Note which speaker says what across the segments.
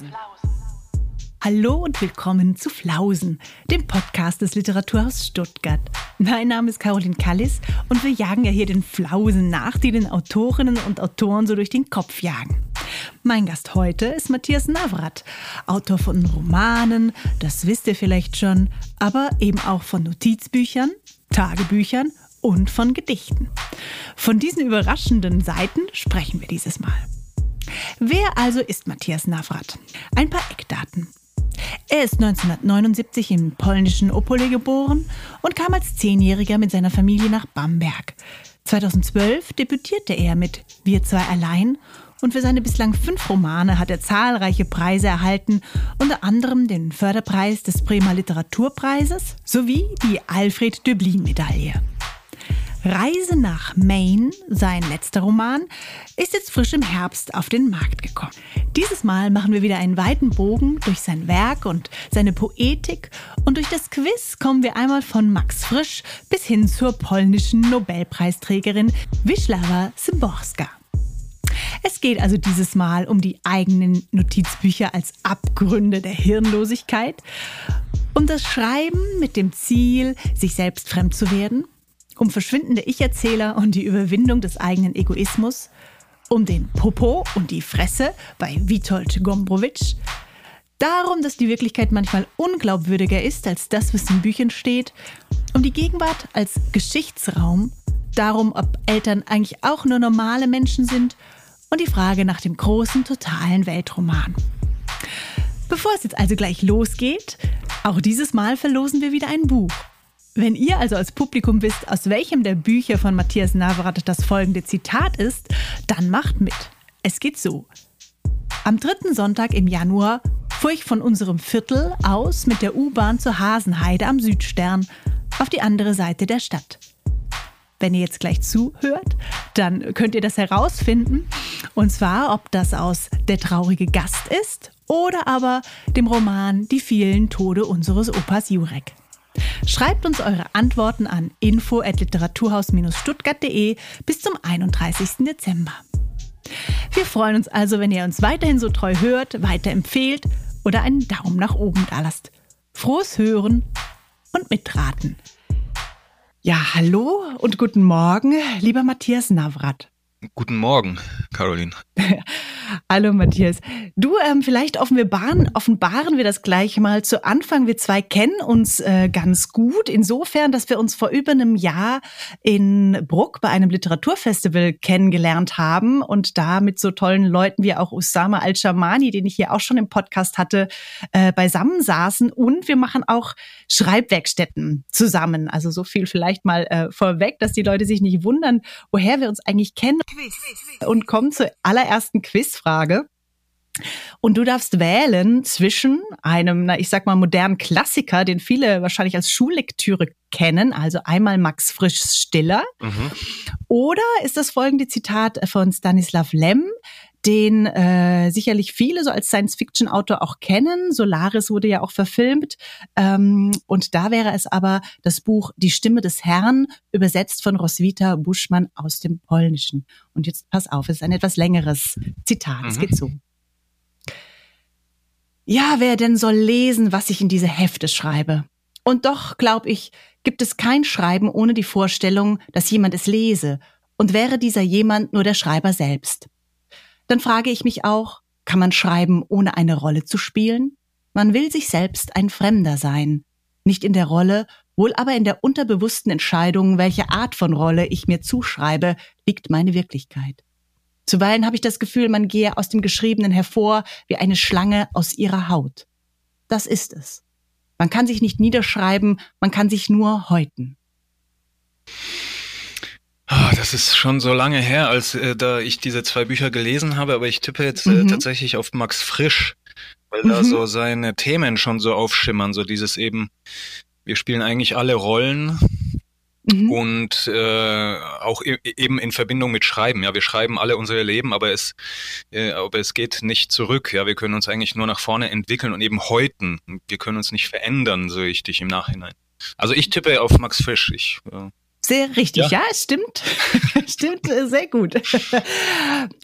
Speaker 1: Flausen. Hallo und willkommen zu Flausen, dem Podcast des Literaturhaus Stuttgart. Mein Name ist Caroline Kallis und wir jagen ja hier den Flausen nach, die den Autorinnen und Autoren so durch den Kopf jagen. Mein Gast heute ist Matthias Navrat, Autor von Romanen, das wisst ihr vielleicht schon, aber eben auch von Notizbüchern, Tagebüchern und von Gedichten. Von diesen überraschenden Seiten sprechen wir dieses Mal. Wer also ist Matthias Navrat? Ein paar Eckdaten. Er ist 1979 im polnischen Opole geboren und kam als Zehnjähriger mit seiner Familie nach Bamberg. 2012 debütierte er mit Wir zwei allein und für seine bislang fünf Romane hat er zahlreiche Preise erhalten, unter anderem den Förderpreis des Bremer Literaturpreises sowie die Alfred Döblin-Medaille. Reise nach Maine, sein letzter Roman, ist jetzt frisch im Herbst auf den Markt gekommen. Dieses Mal machen wir wieder einen weiten Bogen durch sein Werk und seine Poetik und durch das Quiz kommen wir einmal von Max Frisch bis hin zur polnischen Nobelpreisträgerin Wisława Szymborska. Es geht also dieses Mal um die eigenen Notizbücher als Abgründe der Hirnlosigkeit, um das Schreiben mit dem Ziel, sich selbst fremd zu werden um verschwindende Ich-Erzähler und die Überwindung des eigenen Egoismus, um den Popo und die Fresse bei Witold Gombrowitsch, darum, dass die Wirklichkeit manchmal unglaubwürdiger ist als das, was in Büchern steht, um die Gegenwart als Geschichtsraum, darum, ob Eltern eigentlich auch nur normale Menschen sind und die Frage nach dem großen, totalen Weltroman. Bevor es jetzt also gleich losgeht, auch dieses Mal verlosen wir wieder ein Buch. Wenn ihr also als Publikum wisst, aus welchem der Bücher von Matthias Navrat das folgende Zitat ist, dann macht mit. Es geht so. Am dritten Sonntag im Januar fuhr ich von unserem Viertel aus mit der U-Bahn zur Hasenheide am Südstern auf die andere Seite der Stadt. Wenn ihr jetzt gleich zuhört, dann könnt ihr das herausfinden. Und zwar, ob das aus Der traurige Gast ist oder aber dem Roman Die vielen Tode unseres Opas Jurek. Schreibt uns eure Antworten an info@literaturhaus-stuttgart.de bis zum 31. Dezember. Wir freuen uns also, wenn ihr uns weiterhin so treu hört, weiterempfehlt oder einen Daumen nach oben da lasst. Frohes Hören und Mitraten. Ja, hallo und guten Morgen, lieber Matthias Navrat.
Speaker 2: Guten Morgen, Caroline.
Speaker 1: Hallo Matthias. Du, ähm, vielleicht offenbaren, offenbaren wir das gleich mal zu Anfang. Wir zwei kennen uns äh, ganz gut, insofern, dass wir uns vor über einem Jahr in Bruck bei einem Literaturfestival kennengelernt haben und da mit so tollen Leuten wie auch Usama Al-Shamani, den ich hier auch schon im Podcast hatte, äh, beisammen saßen. Und wir machen auch Schreibwerkstätten zusammen. Also so viel vielleicht mal äh, vorweg, dass die Leute sich nicht wundern, woher wir uns eigentlich kennen und kommen zur allerersten Quizfrage. Und du darfst wählen zwischen einem, na, ich sag mal, modernen Klassiker, den viele wahrscheinlich als Schullektüre kennen, also einmal Max Frischs Stiller, mhm. oder ist das folgende Zitat von Stanislav Lem, den äh, sicherlich viele so als Science-Fiction-Autor auch kennen. Solaris wurde ja auch verfilmt. Ähm, und da wäre es aber das Buch Die Stimme des Herrn, übersetzt von Roswitha Buschmann aus dem Polnischen. Und jetzt pass auf, es ist ein etwas längeres Zitat. Mhm. Es geht so. Ja, wer denn soll lesen, was ich in diese Hefte schreibe? Und doch, glaube ich, gibt es kein Schreiben ohne die Vorstellung, dass jemand es lese. Und wäre dieser jemand nur der Schreiber selbst dann frage ich mich auch, kann man schreiben, ohne eine Rolle zu spielen? Man will sich selbst ein Fremder sein. Nicht in der Rolle, wohl aber in der unterbewussten Entscheidung, welche Art von Rolle ich mir zuschreibe, liegt meine Wirklichkeit. Zuweilen habe ich das Gefühl, man gehe aus dem Geschriebenen hervor wie eine Schlange aus ihrer Haut. Das ist es. Man kann sich nicht niederschreiben, man kann sich nur häuten.
Speaker 2: Ah, das ist schon so lange her, als äh, da ich diese zwei Bücher gelesen habe, aber ich tippe jetzt äh, mhm. tatsächlich auf Max Frisch, weil mhm. da so seine Themen schon so aufschimmern, so dieses eben, wir spielen eigentlich alle Rollen mhm. und äh, auch e eben in Verbindung mit Schreiben. Ja, wir schreiben alle unser Leben, aber es, äh, aber es geht nicht zurück. Ja, wir können uns eigentlich nur nach vorne entwickeln und eben häuten. Wir können uns nicht verändern, so richtig im Nachhinein. Also ich tippe auf Max Frisch. Ich, äh,
Speaker 1: Sehr richtig, ja, ja es stimmt. stimmt, äh, sehr gut.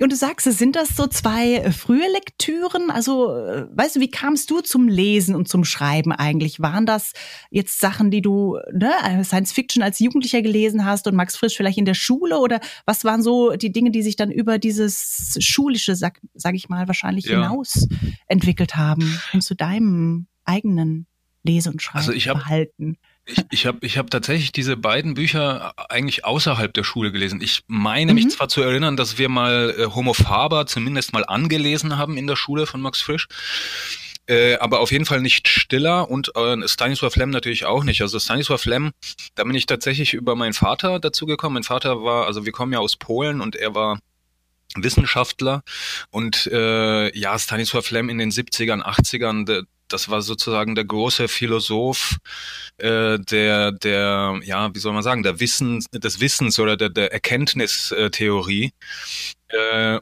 Speaker 1: Und du sagst, sind das so zwei äh, frühe Lektüren? Also, äh, weißt du, wie kamst du zum Lesen und zum Schreiben eigentlich? Waren das jetzt Sachen, die du ne, Science Fiction als Jugendlicher gelesen hast und Max Frisch vielleicht in der Schule? Oder was waren so die Dinge, die sich dann über dieses Schulische, sag, sag ich mal, wahrscheinlich ja. hinaus entwickelt haben, hin zu deinem eigenen Lese- und Schreiben
Speaker 2: also ich? Ich, habe ich hab tatsächlich diese beiden Bücher eigentlich außerhalb der Schule gelesen. Ich meine mhm. mich zwar zu erinnern, dass wir mal äh, Homo Faber zumindest mal angelesen haben in der Schule von Max Frisch. Äh, aber auf jeden Fall nicht Stiller und äh, Stanisław Lem natürlich auch nicht. Also Stanisław Lem, da bin ich tatsächlich über meinen Vater dazu gekommen. Mein Vater war, also wir kommen ja aus Polen und er war Wissenschaftler und äh, ja, Stanisław Lem in den 70ern, 80ern, de, das war sozusagen der große Philosoph äh, der, der, ja, wie soll man sagen, der Wissen, des Wissens oder der, der Erkenntnistheorie. Äh,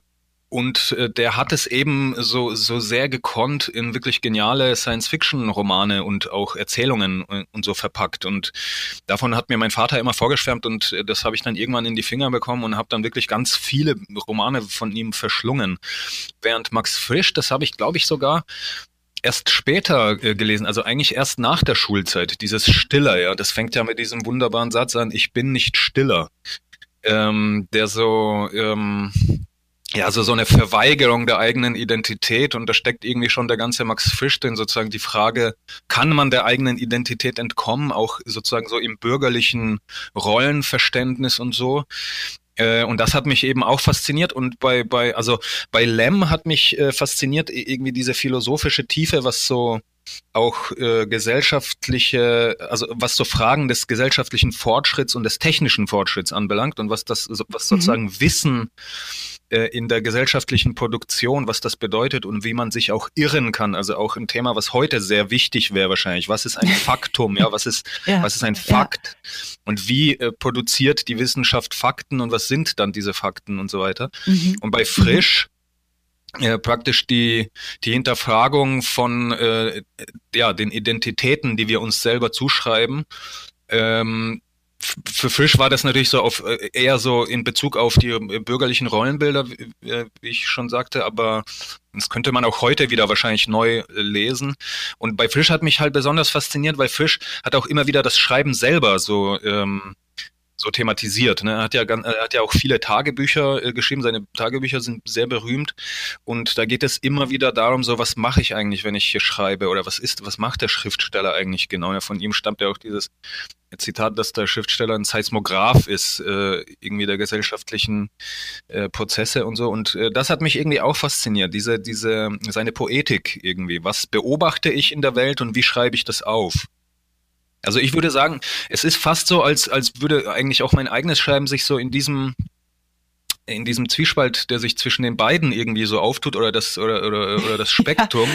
Speaker 2: und äh, der hat es eben so, so sehr gekonnt in wirklich geniale Science-Fiction-Romane und auch Erzählungen und so verpackt. Und davon hat mir mein Vater immer vorgeschwärmt und äh, das habe ich dann irgendwann in die Finger bekommen und habe dann wirklich ganz viele Romane von ihm verschlungen. Während Max Frisch, das habe ich, glaube ich, sogar erst später äh, gelesen, also eigentlich erst nach der Schulzeit, dieses Stiller, ja, das fängt ja mit diesem wunderbaren Satz an, ich bin nicht stiller, ähm, der so, ähm, ja, so, so eine Verweigerung der eigenen Identität und da steckt irgendwie schon der ganze Max Frisch drin, sozusagen die Frage, kann man der eigenen Identität entkommen, auch sozusagen so im bürgerlichen Rollenverständnis und so. Äh, und das hat mich eben auch fasziniert. Und bei, bei, also bei Lem hat mich äh, fasziniert irgendwie diese philosophische Tiefe, was so auch äh, gesellschaftliche, also was so Fragen des gesellschaftlichen Fortschritts und des technischen Fortschritts anbelangt und was das, was mhm. sozusagen mhm. Wissen äh, in der gesellschaftlichen Produktion, was das bedeutet und wie man sich auch irren kann. Also auch ein Thema, was heute sehr wichtig wäre wahrscheinlich. Was ist ein Faktum? Ja, was ist, ja. was ist ein Fakt? Ja. Und wie äh, produziert die Wissenschaft Fakten und was sind dann diese Fakten und so weiter? Mhm. Und bei Frisch äh, praktisch die, die Hinterfragung von äh, ja, den Identitäten, die wir uns selber zuschreiben, ähm, für Fisch war das natürlich so auf äh, eher so in Bezug auf die äh, bürgerlichen Rollenbilder, wie ich schon sagte, aber das könnte man auch heute wieder wahrscheinlich neu lesen. Und bei Fisch hat mich halt besonders fasziniert, weil Fisch hat auch immer wieder das Schreiben selber so ähm, so thematisiert. Ne? Er hat ja, er hat ja auch viele Tagebücher äh, geschrieben, seine Tagebücher sind sehr berühmt und da geht es immer wieder darum, so was mache ich eigentlich, wenn ich hier schreibe oder was ist, was macht der Schriftsteller eigentlich genau? Ja, von ihm stammt ja auch dieses Zitat, dass der Schriftsteller ein Seismograph ist, äh, irgendwie der gesellschaftlichen äh, Prozesse und so. Und äh, das hat mich irgendwie auch fasziniert, diese, diese, seine Poetik irgendwie. Was beobachte ich in der Welt und wie schreibe ich das auf? Also ich würde sagen, es ist fast so, als, als würde eigentlich auch mein eigenes Schreiben sich so in diesem in diesem Zwiespalt, der sich zwischen den beiden irgendwie so auftut oder das oder oder, oder das Spektrum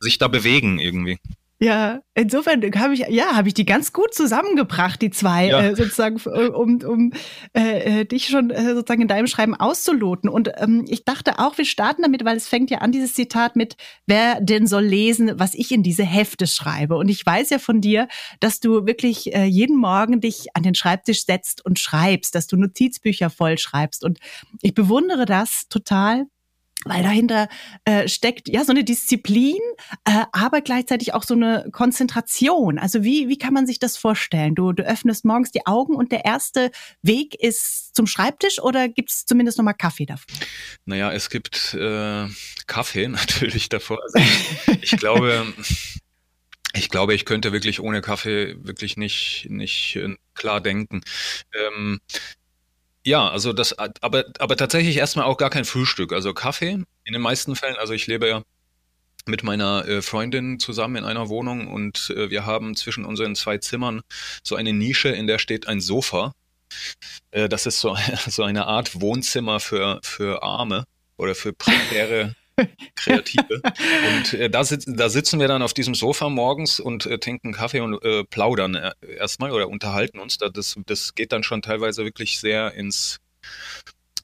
Speaker 2: sich da bewegen irgendwie.
Speaker 1: Ja, insofern habe ich, ja, habe ich die ganz gut zusammengebracht, die zwei, ja. äh, sozusagen, äh, um, um äh, äh, dich schon äh, sozusagen in deinem Schreiben auszuloten. Und ähm, ich dachte auch, wir starten damit, weil es fängt ja an, dieses Zitat mit, wer denn soll lesen, was ich in diese Hefte schreibe. Und ich weiß ja von dir, dass du wirklich äh, jeden Morgen dich an den Schreibtisch setzt und schreibst, dass du Notizbücher voll schreibst. Und ich bewundere das total weil dahinter äh, steckt ja so eine Disziplin, äh, aber gleichzeitig auch so eine Konzentration. Also wie, wie kann man sich das vorstellen? Du, du öffnest morgens die Augen und der erste Weg ist zum Schreibtisch oder gibt es zumindest nochmal Kaffee davor?
Speaker 2: Naja, es gibt äh, Kaffee natürlich davor. Also ich, ich glaube, ich glaube, ich könnte wirklich ohne Kaffee wirklich nicht, nicht äh, klar denken. Ähm, ja, also das, aber, aber tatsächlich erstmal auch gar kein Frühstück. Also Kaffee in den meisten Fällen. Also ich lebe ja mit meiner äh, Freundin zusammen in einer Wohnung und äh, wir haben zwischen unseren zwei Zimmern so eine Nische, in der steht ein Sofa. Äh, das ist so, so eine Art Wohnzimmer für, für Arme oder für prekäre Kreative. und äh, da, sit da sitzen wir dann auf diesem Sofa morgens und äh, trinken Kaffee und äh, plaudern äh, erstmal oder unterhalten uns. Das, das geht dann schon teilweise wirklich sehr ins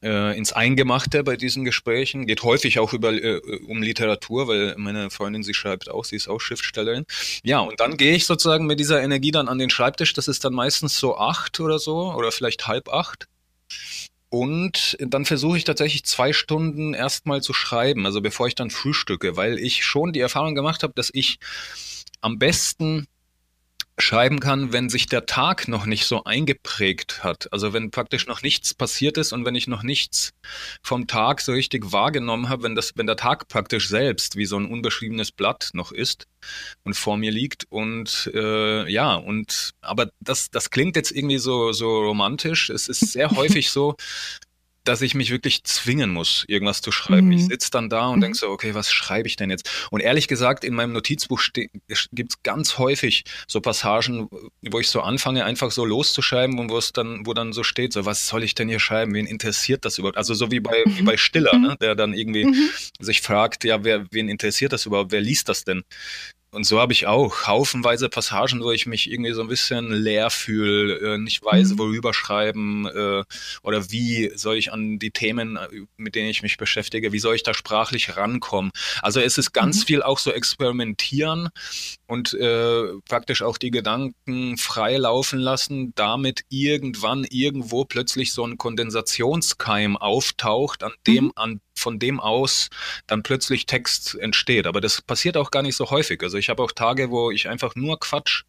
Speaker 2: äh, ins Eingemachte bei diesen Gesprächen. Geht häufig auch über äh, um Literatur, weil meine Freundin sie schreibt auch, sie ist auch Schriftstellerin. Ja, und dann gehe ich sozusagen mit dieser Energie dann an den Schreibtisch. Das ist dann meistens so acht oder so oder vielleicht halb acht. Und dann versuche ich tatsächlich zwei Stunden erstmal zu schreiben, also bevor ich dann frühstücke, weil ich schon die Erfahrung gemacht habe, dass ich am besten schreiben kann, wenn sich der Tag noch nicht so eingeprägt hat. Also wenn praktisch noch nichts passiert ist und wenn ich noch nichts vom Tag so richtig wahrgenommen habe, wenn das, wenn der Tag praktisch selbst wie so ein unbeschriebenes Blatt noch ist und vor mir liegt und äh, ja und aber das das klingt jetzt irgendwie so so romantisch. Es ist sehr häufig so, dass ich mich wirklich zwingen muss, irgendwas zu schreiben. Mhm. Ich sitze dann da und mhm. denke so, okay, was schreibe ich denn jetzt? Und ehrlich gesagt, in meinem Notizbuch gibt es ganz häufig so Passagen, wo ich so anfange, einfach so loszuschreiben und wo es dann, wo dann so steht, so, was soll ich denn hier schreiben? Wen interessiert das überhaupt? Also so wie bei, mhm. wie bei Stiller, ne? der dann irgendwie mhm. sich fragt, ja, wer, wen interessiert das überhaupt? Wer liest das denn? Und so habe ich auch haufenweise Passagen, wo ich mich irgendwie so ein bisschen leer fühle, äh, nicht weiß, mhm. worüber schreiben äh, oder wie soll ich an die Themen, äh, mit denen ich mich beschäftige, wie soll ich da sprachlich rankommen. Also es ist ganz mhm. viel auch so experimentieren und äh, praktisch auch die Gedanken frei laufen lassen, damit irgendwann irgendwo plötzlich so ein Kondensationskeim auftaucht, an dem, mhm. an von dem aus dann plötzlich Text entsteht. Aber das passiert auch gar nicht so häufig. Also ich habe auch Tage, wo ich einfach nur Quatsch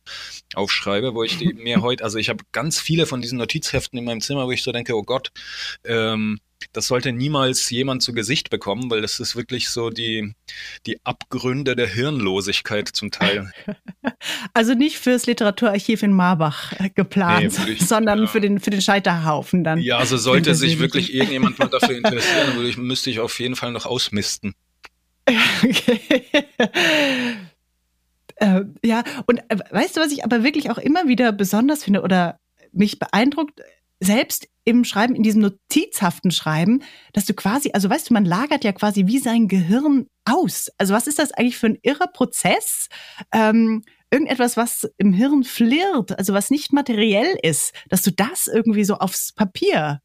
Speaker 2: aufschreibe, wo ich mir heute, also ich habe ganz viele von diesen Notizheften in meinem Zimmer, wo ich so denke, oh Gott, ähm, das sollte niemals jemand zu Gesicht bekommen, weil das ist wirklich so die, die Abgründe der Hirnlosigkeit zum Teil.
Speaker 1: Also nicht fürs Literaturarchiv in Marbach äh, geplant, nee, ich, sondern ja. für, den, für den Scheiterhaufen dann.
Speaker 2: Ja, also sollte sich wirklich irgendjemand mal dafür interessieren, würde ich, müsste ich auf jeden Fall noch ausmisten. Okay.
Speaker 1: Äh, ja, und äh, weißt du, was ich aber wirklich auch immer wieder besonders finde oder mich beeindruckt, selbst im Schreiben, in diesem notizhaften Schreiben, dass du quasi, also weißt du, man lagert ja quasi wie sein Gehirn aus. Also was ist das eigentlich für ein irrer Prozess? Ähm, irgendetwas, was im Hirn flirrt, also was nicht materiell ist, dass du das irgendwie so aufs Papier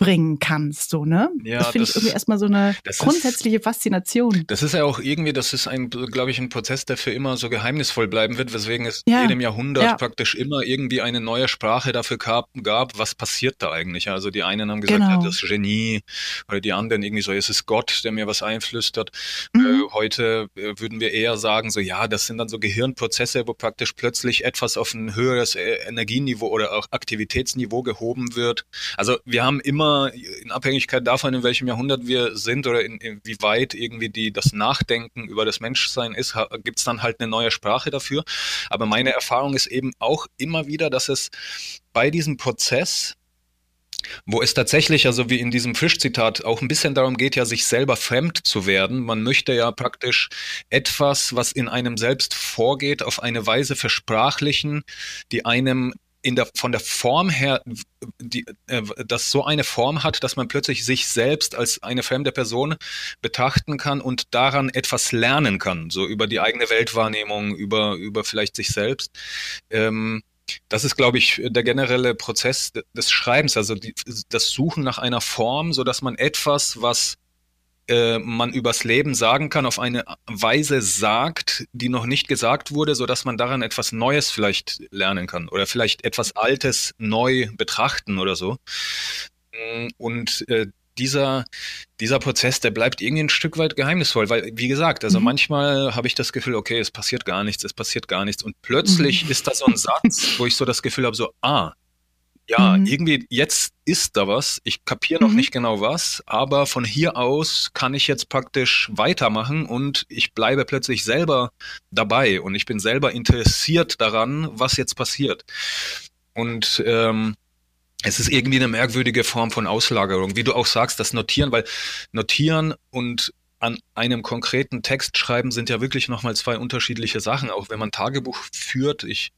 Speaker 1: bringen kannst, so, ne? Ja, das finde ich irgendwie erstmal so eine grundsätzliche ist, Faszination.
Speaker 2: Das ist ja auch irgendwie, das ist ein, glaube ich, ein Prozess, der für immer so geheimnisvoll bleiben wird, weswegen es ja. jedem Jahrhundert ja. praktisch immer irgendwie eine neue Sprache dafür gab, gab, was passiert da eigentlich. Also die einen haben gesagt, genau. ja, das Genie, oder die anderen irgendwie so, es ist Gott, der mir was einflüstert. Mhm. Äh, heute äh, würden wir eher sagen, so, ja, das sind dann so Gehirnprozesse, wo praktisch plötzlich etwas auf ein höheres äh, Energieniveau oder auch Aktivitätsniveau gehoben wird. Also wir haben immer in Abhängigkeit davon, in welchem Jahrhundert wir sind oder in, in wie weit irgendwie die, das Nachdenken über das Menschsein ist, gibt es dann halt eine neue Sprache dafür. Aber meine Erfahrung ist eben auch immer wieder, dass es bei diesem Prozess wo es tatsächlich, also wie in diesem Fischzitat, auch ein bisschen darum geht, ja, sich selber fremd zu werden. Man möchte ja praktisch etwas, was in einem selbst vorgeht, auf eine Weise versprachlichen, die einem in der, von der Form her, die, äh, das so eine Form hat, dass man plötzlich sich selbst als eine fremde Person betrachten kann und daran etwas lernen kann, so über die eigene Weltwahrnehmung, über, über vielleicht sich selbst. Ähm, das ist, glaube ich, der generelle Prozess des Schreibens, also die, das Suchen nach einer Form, so dass man etwas, was äh, man übers Leben sagen kann, auf eine Weise sagt, die noch nicht gesagt wurde, so dass man daran etwas Neues vielleicht lernen kann oder vielleicht etwas Altes neu betrachten oder so. Mm, und äh, dieser, dieser Prozess, der bleibt irgendwie ein Stück weit geheimnisvoll, weil, wie gesagt, also mhm. manchmal habe ich das Gefühl, okay, es passiert gar nichts, es passiert gar nichts. Und plötzlich mhm. ist da so ein Satz, wo ich so das Gefühl habe, so, ah, ja, mhm. irgendwie jetzt ist da was. Ich kapiere noch mhm. nicht genau was, aber von hier aus kann ich jetzt praktisch weitermachen und ich bleibe plötzlich selber dabei und ich bin selber interessiert daran, was jetzt passiert. Und ähm, es ist irgendwie eine merkwürdige Form von Auslagerung, wie du auch sagst, das Notieren, weil Notieren und an einem konkreten Text schreiben sind ja wirklich nochmal zwei unterschiedliche Sachen. Auch wenn man Tagebuch führt, ich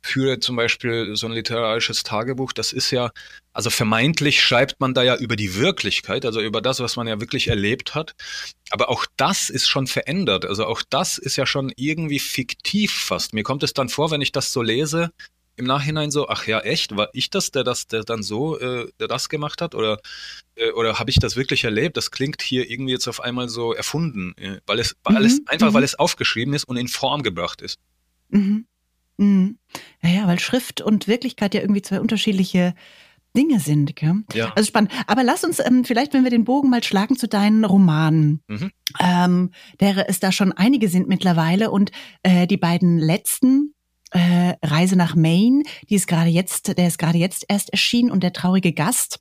Speaker 2: führe zum Beispiel so ein literarisches Tagebuch, das ist ja, also vermeintlich schreibt man da ja über die Wirklichkeit, also über das, was man ja wirklich erlebt hat. Aber auch das ist schon verändert. Also auch das ist ja schon irgendwie fiktiv fast. Mir kommt es dann vor, wenn ich das so lese, im Nachhinein so, ach ja, echt, war ich das, der das, der dann so, äh, der das gemacht hat? Oder, äh, oder habe ich das wirklich erlebt? Das klingt hier irgendwie jetzt auf einmal so erfunden, äh, weil es, weil mhm. es einfach, mhm. weil es aufgeschrieben ist und in Form gebracht ist.
Speaker 1: Mhm. Mhm. Ja, ja, weil Schrift und Wirklichkeit ja irgendwie zwei unterschiedliche Dinge sind. Gell? Ja. Also spannend. Aber lass uns ähm, vielleicht, wenn wir den Bogen mal schlagen zu deinen Romanen, mhm. ähm, der es da schon einige sind mittlerweile und äh, die beiden letzten äh, Reise nach Maine, die ist gerade jetzt, der ist gerade jetzt erst erschienen und der traurige Gast.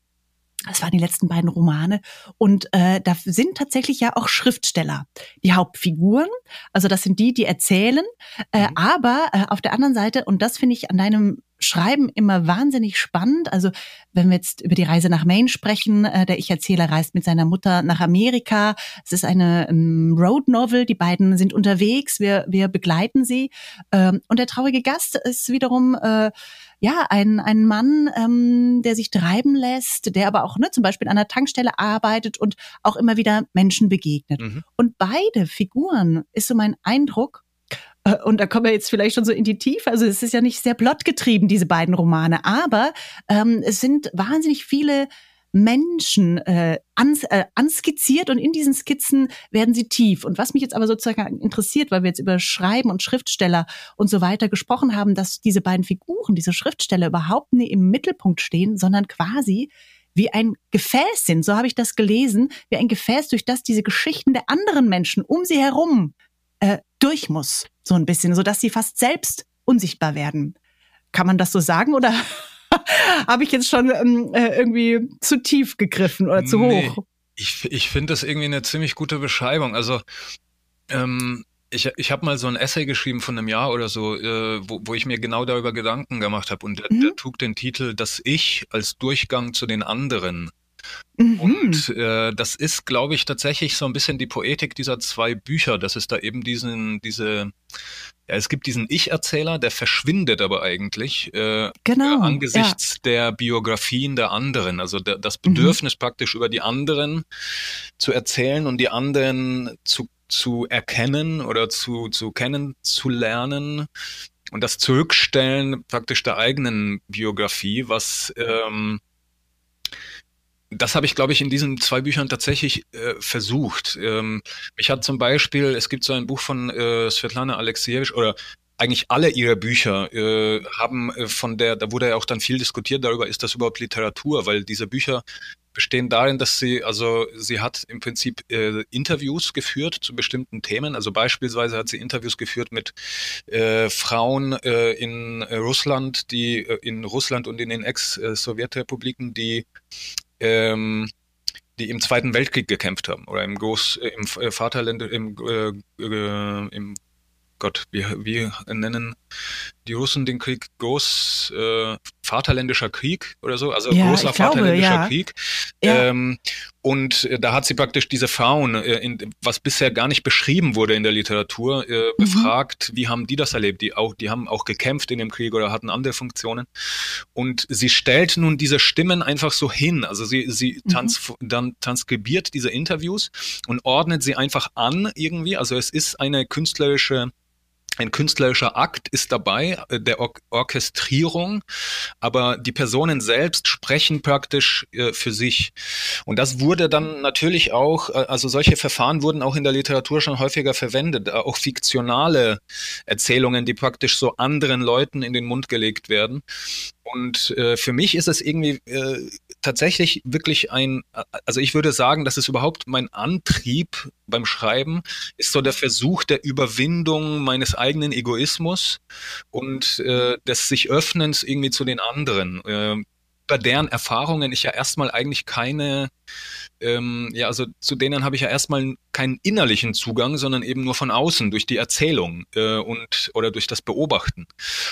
Speaker 1: Das waren die letzten beiden Romane. Und äh, da sind tatsächlich ja auch Schriftsteller, die Hauptfiguren. Also das sind die, die erzählen. Äh, mhm. Aber äh, auf der anderen Seite, und das finde ich an deinem Schreiben immer wahnsinnig spannend. Also wenn wir jetzt über die Reise nach Maine sprechen, äh, der Ich-Erzähler reist mit seiner Mutter nach Amerika. Es ist eine ähm, Road Novel. Die beiden sind unterwegs. Wir, wir begleiten sie. Ähm, und der traurige Gast ist wiederum äh, ja, ein, ein Mann, ähm, der sich treiben lässt, der aber auch ne, zum Beispiel an einer Tankstelle arbeitet und auch immer wieder Menschen begegnet. Mhm. Und beide Figuren, ist so mein Eindruck, äh, und da kommen wir jetzt vielleicht schon so in die Tiefe. Also es ist ja nicht sehr plotgetrieben, diese beiden Romane, aber ähm, es sind wahnsinnig viele Menschen äh, ans, äh, anskizziert und in diesen Skizzen werden sie tief. Und was mich jetzt aber sozusagen interessiert, weil wir jetzt über Schreiben und Schriftsteller und so weiter gesprochen haben, dass diese beiden Figuren, diese Schriftsteller überhaupt nie im Mittelpunkt stehen, sondern quasi wie ein Gefäß sind, so habe ich das gelesen, wie ein Gefäß, durch das diese Geschichten der anderen Menschen um sie herum äh, durch muss, so ein bisschen, so dass sie fast selbst unsichtbar werden. Kann man das so sagen oder habe ich jetzt schon ähm, äh, irgendwie zu tief gegriffen oder zu nee, hoch?
Speaker 2: Ich, ich finde das irgendwie eine ziemlich gute Beschreibung. Also ähm, ich, ich habe mal so ein Essay geschrieben von einem Jahr oder so, äh, wo, wo ich mir genau darüber Gedanken gemacht habe. Und der, mhm. der trug den Titel Das Ich als Durchgang zu den anderen. Mhm. Und äh, das ist, glaube ich, tatsächlich so ein bisschen die Poetik dieser zwei Bücher, dass es da eben diesen, diese, ja, es gibt diesen Ich-Erzähler, der verschwindet aber eigentlich äh, genau, äh, angesichts ja. der Biografien der anderen. Also der, das mhm. Bedürfnis mhm. praktisch über die anderen zu erzählen und die anderen zu, zu erkennen oder zu, zu kennenzulernen und das Zurückstellen praktisch der eigenen Biografie, was ähm, das habe ich, glaube ich, in diesen zwei Büchern tatsächlich äh, versucht. Ähm, mich hat zum Beispiel, es gibt so ein Buch von äh, Svetlana Alexievich oder eigentlich alle ihre Bücher äh, haben äh, von der, da wurde ja auch dann viel diskutiert darüber, ist das überhaupt Literatur, weil diese Bücher bestehen darin, dass sie, also sie hat im Prinzip äh, Interviews geführt zu bestimmten Themen. Also beispielsweise hat sie Interviews geführt mit äh, Frauen äh, in Russland, die äh, in Russland und in den Ex-Sowjetrepubliken, die ähm, die im Zweiten Weltkrieg gekämpft haben oder im Groß, äh, im äh, Vaterland, im, äh, äh, im Gott, wir, wir nennen die Russen den Krieg? Groß äh, Vaterländischer Krieg oder so, also ja, großer Vaterländischer glaube, ja. Krieg. Ja. Ähm, und äh, da hat sie praktisch diese Frauen, äh, in, was bisher gar nicht beschrieben wurde in der Literatur, äh, mhm. befragt, wie haben die das erlebt? Die auch, die haben auch gekämpft in dem Krieg oder hatten andere Funktionen. Und sie stellt nun diese Stimmen einfach so hin. Also sie, sie mhm. trans dann transkribiert diese Interviews und ordnet sie einfach an irgendwie. Also es ist eine künstlerische ein künstlerischer Akt ist dabei, äh, der Or Orchestrierung, aber die Personen selbst sprechen praktisch äh, für sich. Und das wurde dann natürlich auch, äh, also solche Verfahren wurden auch in der Literatur schon häufiger verwendet, äh, auch fiktionale Erzählungen, die praktisch so anderen Leuten in den Mund gelegt werden. Und äh, für mich ist es irgendwie äh, tatsächlich wirklich ein, also ich würde sagen, das ist überhaupt mein Antrieb beim Schreiben, ist so der Versuch der Überwindung meines eigenen Egoismus und äh, des sich Öffnens irgendwie zu den anderen. Äh, über deren Erfahrungen ich ja erstmal eigentlich keine ähm, ja, also zu denen habe ich ja erstmal keinen innerlichen Zugang, sondern eben nur von außen durch die Erzählung äh, und oder durch das Beobachten.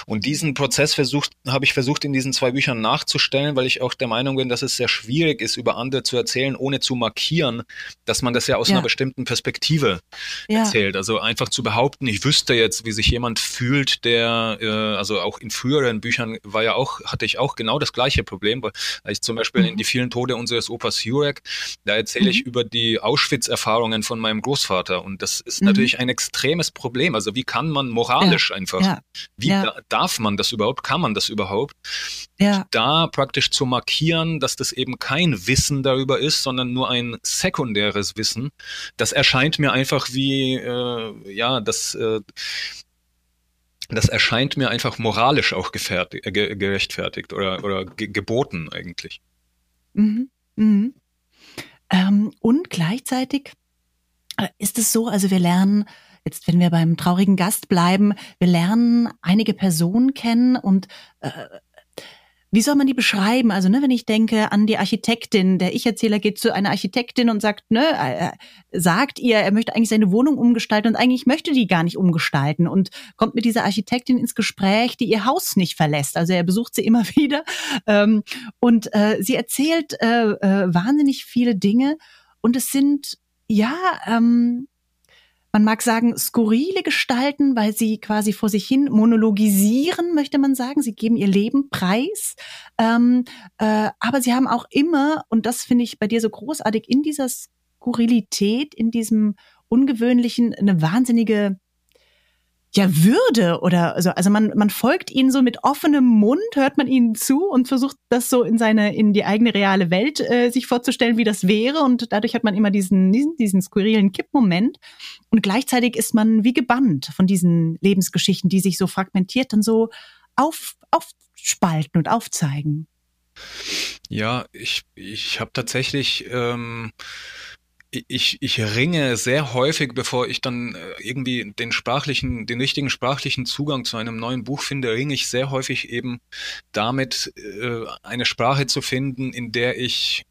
Speaker 2: Und diesen Prozess versucht, habe ich versucht in diesen zwei Büchern nachzustellen, weil ich auch der Meinung bin, dass es sehr schwierig ist, über andere zu erzählen, ohne zu markieren, dass man das ja aus ja. einer bestimmten Perspektive ja. erzählt. Also einfach zu behaupten, ich wüsste jetzt, wie sich jemand fühlt, der, äh, also auch in früheren Büchern war ja auch, hatte ich auch genau das gleiche Pro Problem, weil ich zum Beispiel mhm. in die vielen Tode unseres Opas Jurek, da erzähle mhm. ich über die Auschwitz-Erfahrungen von meinem Großvater und das ist mhm. natürlich ein extremes Problem. Also wie kann man moralisch ja. einfach, ja. wie ja. darf man das überhaupt, kann man das überhaupt, da praktisch zu markieren, dass das eben kein Wissen darüber ist, sondern nur ein sekundäres Wissen, das erscheint mir einfach wie, äh, ja, das äh, das erscheint mir einfach moralisch auch äh, gerechtfertigt oder, oder ge geboten eigentlich.
Speaker 1: Mhm. Mhm. Ähm, und gleichzeitig äh, ist es so, also wir lernen, jetzt wenn wir beim traurigen Gast bleiben, wir lernen einige Personen kennen und äh, wie soll man die beschreiben? Also, ne, wenn ich denke an die Architektin, der Ich-Erzähler geht zu einer Architektin und sagt, ne, äh, sagt ihr, er möchte eigentlich seine Wohnung umgestalten und eigentlich möchte die gar nicht umgestalten und kommt mit dieser Architektin ins Gespräch, die ihr Haus nicht verlässt. Also er besucht sie immer wieder ähm, und äh, sie erzählt äh, äh, wahnsinnig viele Dinge und es sind ja ähm, man mag sagen, skurrile Gestalten, weil sie quasi vor sich hin monologisieren, möchte man sagen. Sie geben ihr Leben preis. Ähm, äh, aber sie haben auch immer, und das finde ich bei dir so großartig, in dieser Skurrilität, in diesem Ungewöhnlichen, eine wahnsinnige ja Würde oder also also man man folgt ihnen so mit offenem Mund hört man ihnen zu und versucht das so in seine in die eigene reale Welt äh, sich vorzustellen wie das wäre. Und dadurch hat man immer diesen diesen, diesen skurrilen Kippmoment. Und gleichzeitig ist man wie gebannt von diesen Lebensgeschichten die sich so fragmentiert dann so auf aufspalten und aufzeigen.
Speaker 2: Ja ich ich habe tatsächlich ähm ich, ich ringe sehr häufig, bevor ich dann äh, irgendwie den sprachlichen, den richtigen sprachlichen Zugang zu einem neuen Buch finde, ringe ich sehr häufig eben damit, äh, eine Sprache zu finden, in der ich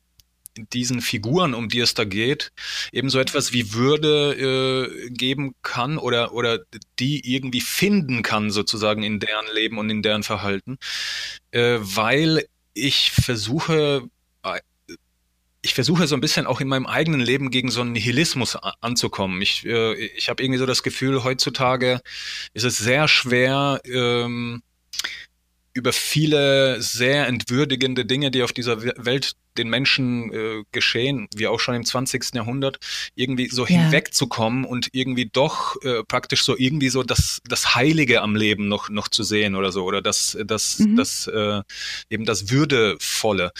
Speaker 2: diesen Figuren, um die es da geht, eben so etwas wie Würde äh, geben kann oder, oder die irgendwie finden kann, sozusagen in deren Leben und in deren Verhalten, äh, weil ich versuche, ich versuche so ein bisschen auch in meinem eigenen Leben gegen so einen Nihilismus anzukommen. Ich, äh, ich habe irgendwie so das Gefühl, heutzutage ist es sehr schwer, ähm, über viele sehr entwürdigende Dinge, die auf dieser Welt den Menschen äh, geschehen, wie auch schon im 20. Jahrhundert, irgendwie so ja. hinwegzukommen und irgendwie doch äh, praktisch so irgendwie so das, das Heilige am Leben noch, noch zu sehen oder so, oder das, das, mhm. das äh, eben das Würdevolle.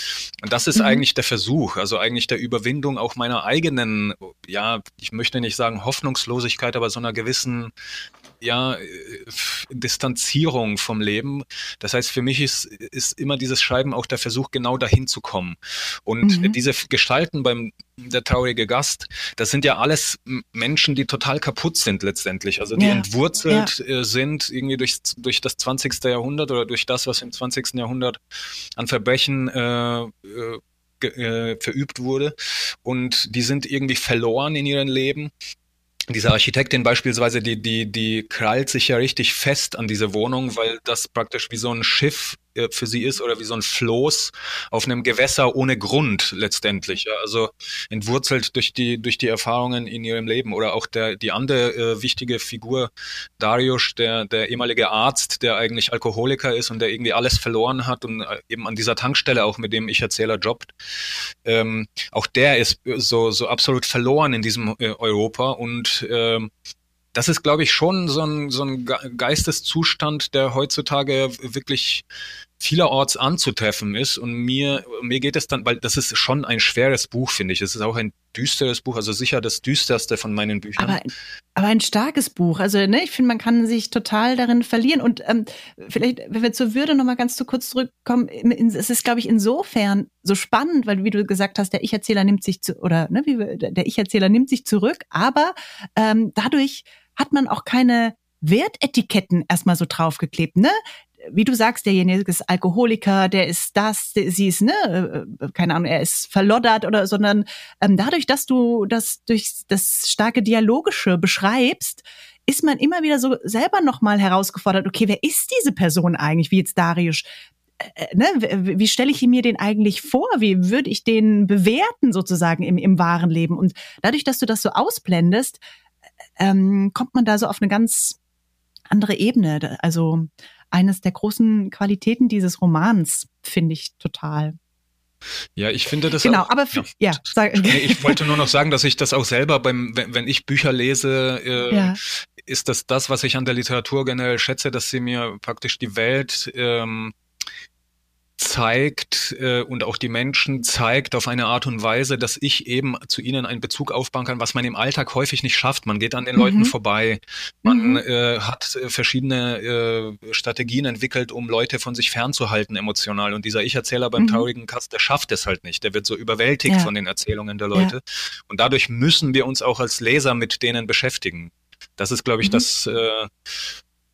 Speaker 2: Und das ist mhm. eigentlich der Versuch, also eigentlich der Überwindung auch meiner eigenen, ja, ich möchte nicht sagen Hoffnungslosigkeit, aber so einer gewissen ja, äh, Distanzierung vom Leben. Das heißt, für mich ist, ist immer dieses Schreiben auch der Versuch, genau dahin zu kommen. Und mhm. diese Gestalten beim der traurige Gast, das sind ja alles Menschen, die total kaputt sind letztendlich. Also die ja. entwurzelt ja. Äh, sind irgendwie durch, durch das 20. Jahrhundert oder durch das, was im 20. Jahrhundert an Verbrechen äh, äh, äh, verübt wurde. Und die sind irgendwie verloren in ihrem Leben diese Architektin beispielsweise, die, die, die krallt sich ja richtig fest an diese Wohnung, weil das praktisch wie so ein Schiff für sie ist oder wie so ein Floß auf einem Gewässer ohne Grund letztendlich. Ja? Also entwurzelt durch die, durch die Erfahrungen in ihrem Leben. Oder auch der, die andere äh, wichtige Figur, Darius, der, der ehemalige Arzt, der eigentlich Alkoholiker ist und der irgendwie alles verloren hat und äh, eben an dieser Tankstelle auch mit dem Ich-Erzähler jobbt. Ähm, auch der ist so, so absolut verloren in diesem äh, Europa und ähm, das ist, glaube ich, schon so ein, so ein Geisteszustand, der heutzutage wirklich vielerorts anzutreffen ist. Und mir, mir geht es dann, weil das ist schon ein schweres Buch, finde ich. Es ist auch ein düsteres Buch, also sicher das düsterste von meinen Büchern.
Speaker 1: Aber, aber ein starkes Buch. Also, ne, ich finde, man kann sich total darin verlieren. Und ähm, vielleicht, wenn wir zur Würde nochmal ganz zu kurz zurückkommen, es ist, glaube ich, insofern so spannend, weil, wie du gesagt hast, der Ich-Erzähler nimmt sich zu, oder ne, wie, der Ich-Erzähler nimmt sich zurück, aber ähm, dadurch hat man auch keine Wertetiketten erstmal so draufgeklebt, ne? Wie du sagst, derjenige ist Alkoholiker, der ist das, der, sie ist, ne, äh, keine Ahnung, er ist verloddert oder, sondern ähm, dadurch, dass du das durch das starke Dialogische beschreibst, ist man immer wieder so selber nochmal herausgefordert, okay, wer ist diese Person eigentlich, wie jetzt Darius? Äh, äh, ne, wie stelle ich mir den eigentlich vor? Wie würde ich den bewerten sozusagen im, im wahren Leben? Und dadurch, dass du das so ausblendest, ähm, kommt man da so auf eine ganz andere Ebene. Also eines der großen Qualitäten dieses Romans, finde ich total.
Speaker 2: Ja, ich finde das
Speaker 1: genau,
Speaker 2: auch,
Speaker 1: aber für, ja, ja
Speaker 2: sag, nee, ich wollte nur noch sagen, dass ich das auch selber beim, wenn, wenn ich Bücher lese, äh, ja. ist das das, was ich an der Literatur generell schätze, dass sie mir praktisch die Welt ähm, zeigt äh, und auch die Menschen zeigt auf eine Art und Weise, dass ich eben zu ihnen einen Bezug aufbauen kann, was man im Alltag häufig nicht schafft. Man geht an den mhm. Leuten vorbei, man mhm. äh, hat äh, verschiedene äh, Strategien entwickelt, um Leute von sich fernzuhalten emotional. Und dieser Ich-Erzähler beim mhm. traurigen Kast, der schafft es halt nicht. Der wird so überwältigt ja. von den Erzählungen der Leute. Ja. Und dadurch müssen wir uns auch als Leser mit denen beschäftigen. Das ist, glaube ich, mhm. das äh,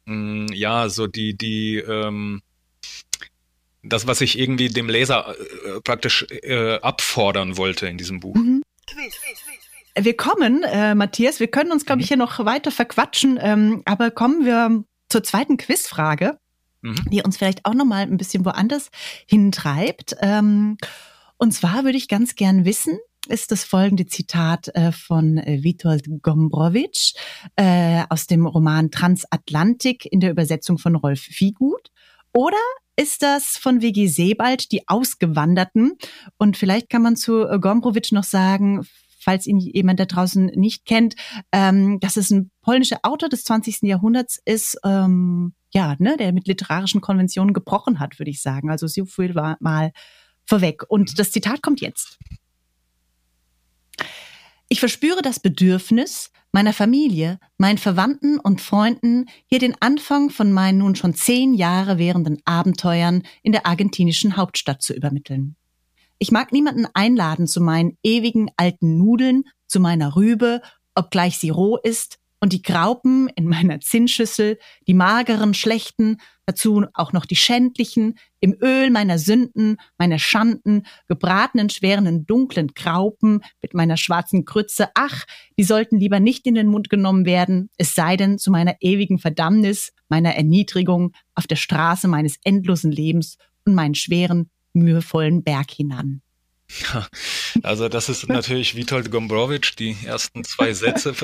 Speaker 2: mh, ja so die die ähm, das, was ich irgendwie dem Leser äh, praktisch äh, abfordern wollte in diesem Buch. Mhm.
Speaker 1: Wir kommen, äh, Matthias, wir können uns, glaube ich, hier noch weiter verquatschen, ähm, aber kommen wir zur zweiten Quizfrage, mhm. die uns vielleicht auch noch mal ein bisschen woanders hintreibt. Ähm, und zwar würde ich ganz gern wissen, ist das folgende Zitat äh, von äh, Witold Gombrowicz äh, aus dem Roman Transatlantik in der Übersetzung von Rolf Viehgut. Oder ist das von WG Sebald, die Ausgewanderten. Und vielleicht kann man zu äh, Gombrowicz noch sagen, falls ihn jemand da draußen nicht kennt, ähm, dass es ein polnischer Autor des 20. Jahrhunderts ist, ähm, ja, ne, der mit literarischen Konventionen gebrochen hat, würde ich sagen. Also so viel war mal vorweg. Und das Zitat kommt jetzt. Ich verspüre das Bedürfnis, meiner Familie, meinen Verwandten und Freunden hier den Anfang von meinen nun schon zehn Jahre währenden Abenteuern in der argentinischen Hauptstadt zu übermitteln. Ich mag niemanden einladen zu meinen ewigen alten Nudeln, zu meiner Rübe, obgleich sie roh ist, und die Graupen in meiner Zinnschüssel, die mageren, schlechten, dazu auch noch die schändlichen, im Öl meiner Sünden, meiner Schanden, gebratenen, schweren, dunklen Graupen mit meiner schwarzen Krütze, ach, die sollten lieber nicht in den Mund genommen werden, es sei denn zu meiner ewigen Verdammnis, meiner Erniedrigung auf der Straße meines endlosen Lebens und meinen schweren, mühevollen Berg hinan.
Speaker 2: Also das ist natürlich Witold Gombrowicz, die ersten zwei Sätze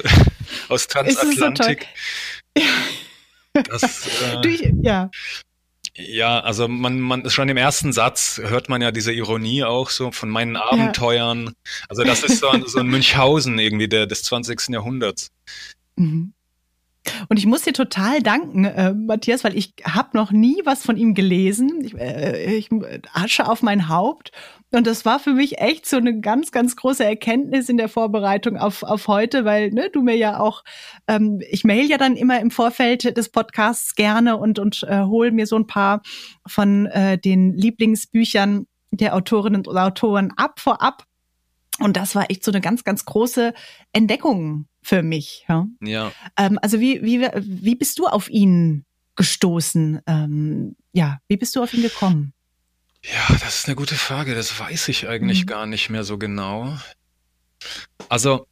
Speaker 2: aus Transatlantik. So das, äh, ja. Ja, also man, man schon im ersten Satz hört man ja diese Ironie auch so von meinen Abenteuern. Ja. Also das ist so, so ein Münchhausen irgendwie der, des 20. Jahrhunderts.
Speaker 1: Mhm. Und ich muss dir total danken, äh, Matthias, weil ich habe noch nie was von ihm gelesen. Ich, äh, ich Asche auf mein Haupt. Und das war für mich echt so eine ganz, ganz große Erkenntnis in der Vorbereitung auf, auf heute, weil ne, du mir ja auch, ähm, ich mail ja dann immer im Vorfeld des Podcasts gerne und, und äh, hole mir so ein paar von äh, den Lieblingsbüchern der Autorinnen und Autoren ab vorab. Und das war echt so eine ganz, ganz große Entdeckung für mich. Ja.
Speaker 2: ja.
Speaker 1: Ähm, also wie, wie, wie bist du auf ihn gestoßen? Ähm, ja, wie bist du auf ihn gekommen?
Speaker 2: Ja, das ist eine gute Frage. Das weiß ich eigentlich mhm. gar nicht mehr so genau. Also,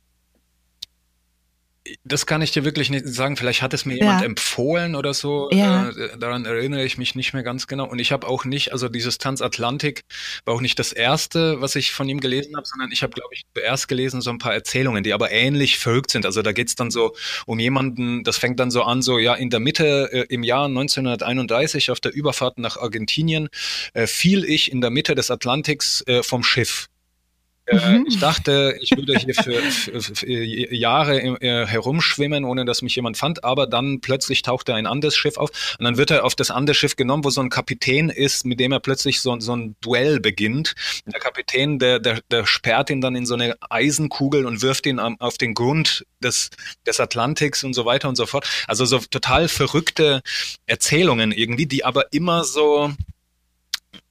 Speaker 2: das kann ich dir wirklich nicht sagen. Vielleicht hat es mir jemand ja. empfohlen oder so. Ja. Äh, daran erinnere ich mich nicht mehr ganz genau. Und ich habe auch nicht, also dieses Transatlantik war auch nicht das erste, was ich von ihm gelesen habe, sondern ich habe, glaube ich, zuerst gelesen so ein paar Erzählungen, die aber ähnlich verrückt sind. Also da geht's dann so um jemanden, das fängt dann so an, so ja, in der Mitte äh, im Jahr 1931 auf der Überfahrt nach Argentinien äh, fiel ich in der Mitte des Atlantiks äh, vom Schiff. Äh, mhm. Ich dachte, ich würde hier für, für, für Jahre äh, herumschwimmen, ohne dass mich jemand fand, aber dann plötzlich tauchte ein anderes Schiff auf und dann wird er auf das andere Schiff genommen, wo so ein Kapitän ist, mit dem er plötzlich so, so ein Duell beginnt. Der Kapitän, der, der, der sperrt ihn dann in so eine Eisenkugel und wirft ihn auf den Grund des, des Atlantiks und so weiter und so fort. Also so total verrückte Erzählungen irgendwie, die aber immer so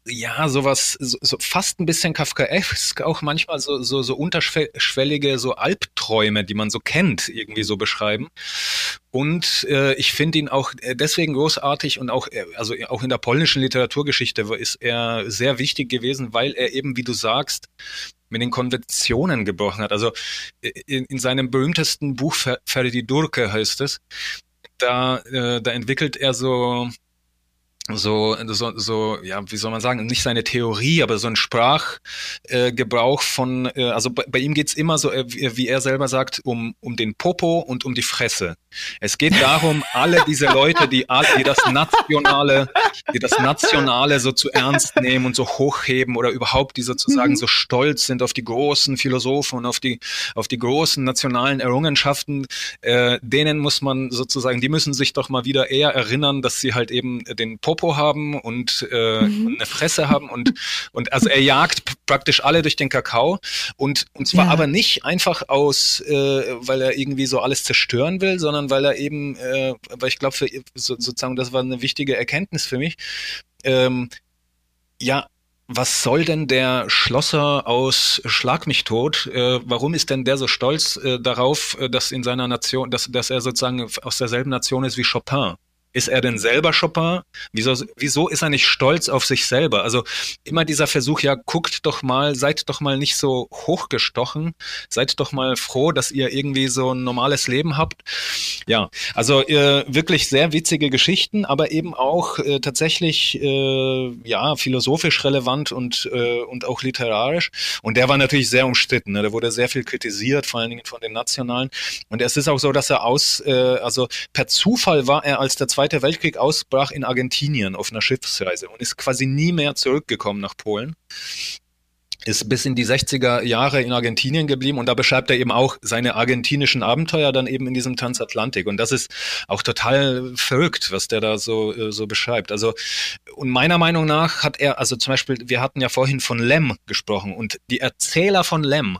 Speaker 2: ja, sowas, so, so fast ein bisschen Kafkaesk, auch manchmal so, so, so unterschwellige, so Albträume, die man so kennt, irgendwie so beschreiben. Und äh, ich finde ihn auch äh, deswegen großartig und auch, äh, also auch in der polnischen Literaturgeschichte ist er sehr wichtig gewesen, weil er eben, wie du sagst, mit den Konventionen gebrochen hat. Also äh, in, in seinem berühmtesten Buch Ferdi Durke heißt es, da, äh, da entwickelt er so so, so, so, ja, wie soll man sagen, nicht seine Theorie, aber so ein Sprachgebrauch äh, von, äh, also bei, bei ihm geht's immer so, äh, wie, wie er selber sagt, um, um den Popo und um die Fresse. Es geht darum, alle diese Leute, die, die das Nationale, die das Nationale so zu ernst nehmen und so hochheben oder überhaupt die sozusagen mhm. so stolz sind auf die großen Philosophen und auf die, auf die großen nationalen Errungenschaften, äh, denen muss man sozusagen, die müssen sich doch mal wieder eher erinnern, dass sie halt eben den Popo haben und, äh, mhm. eine Fresse haben und, und also er jagt praktisch alle durch den Kakao und, und zwar ja. aber nicht einfach aus, äh, weil er irgendwie so alles zerstören will, sondern weil er eben, äh, weil ich glaube, so, sozusagen, das war eine wichtige Erkenntnis für mich, ähm, ja, was soll denn der Schlosser aus Schlag mich tot? Äh, warum ist denn der so stolz äh, darauf, äh, dass in seiner Nation, dass, dass er sozusagen aus derselben Nation ist wie Chopin? Ist er denn selber Chopin? Wieso, wieso ist er nicht stolz auf sich selber? Also immer dieser Versuch, ja, guckt doch mal, seid doch mal nicht so hochgestochen, seid doch mal froh, dass ihr irgendwie so ein normales Leben habt. Ja, also äh, wirklich sehr witzige Geschichten, aber eben auch äh, tatsächlich äh, ja philosophisch relevant und äh, und auch literarisch. Und der war natürlich sehr umstritten. Ne? Der wurde sehr viel kritisiert, vor allen Dingen von den Nationalen. Und es ist auch so, dass er aus, äh, also per Zufall war er als der Zweite Weltkrieg ausbrach in Argentinien auf einer Schiffsreise und ist quasi nie mehr zurückgekommen nach Polen. Ist bis in die 60er Jahre in Argentinien geblieben und da beschreibt er eben auch seine argentinischen Abenteuer dann eben in diesem Transatlantik. Und das ist auch total verrückt, was der da so, äh, so beschreibt. Also, und meiner Meinung nach hat er, also zum Beispiel, wir hatten ja vorhin von Lem gesprochen und die Erzähler von Lem,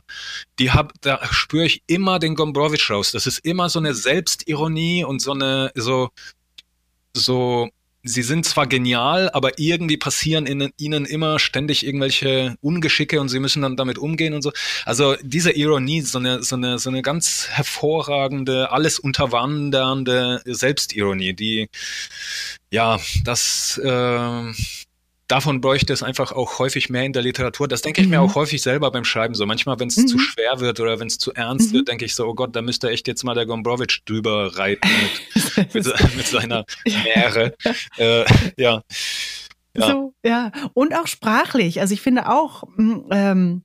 Speaker 2: die hab, da spüre ich immer den Gombrowicz raus. Das ist immer so eine Selbstironie und so eine, so, so, sie sind zwar genial, aber irgendwie passieren in, ihnen immer ständig irgendwelche Ungeschicke und sie müssen dann damit umgehen und so. Also diese Ironie, so eine, so eine, so eine ganz hervorragende, alles unterwandernde Selbstironie, die, ja, das, äh, davon bräuchte es einfach auch häufig mehr in der Literatur. Das denke ich mhm. mir auch häufig selber beim Schreiben so. Manchmal, wenn es mhm. zu schwer wird oder wenn es zu ernst mhm. wird, denke ich so, oh Gott, da müsste echt jetzt mal der Gombrowicz drüber reiten mit, mit, mit seiner Meere. äh, ja.
Speaker 1: Ja. So, ja. Und auch sprachlich. Also ich finde auch, mm, ähm,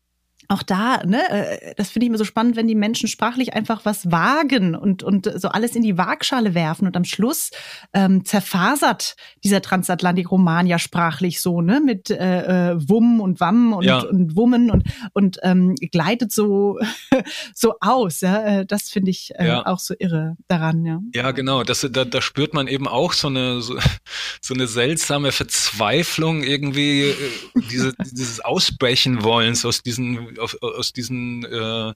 Speaker 1: auch da, ne, äh, das finde ich immer so spannend, wenn die Menschen sprachlich einfach was wagen und, und so alles in die Waagschale werfen und am Schluss ähm, zerfasert dieser Transatlantik-Roman ja sprachlich so, ne, mit äh, äh, Wumm und Wamm und, ja. und Wummen und, und ähm, gleitet so, so aus. Ja? Äh, das finde ich äh, ja. auch so irre daran, ja.
Speaker 2: Ja, genau. Das, da, da spürt man eben auch so eine, so, so eine seltsame Verzweiflung irgendwie, diese, dieses Ausbrechen wollens aus diesen aus, aus diesen äh,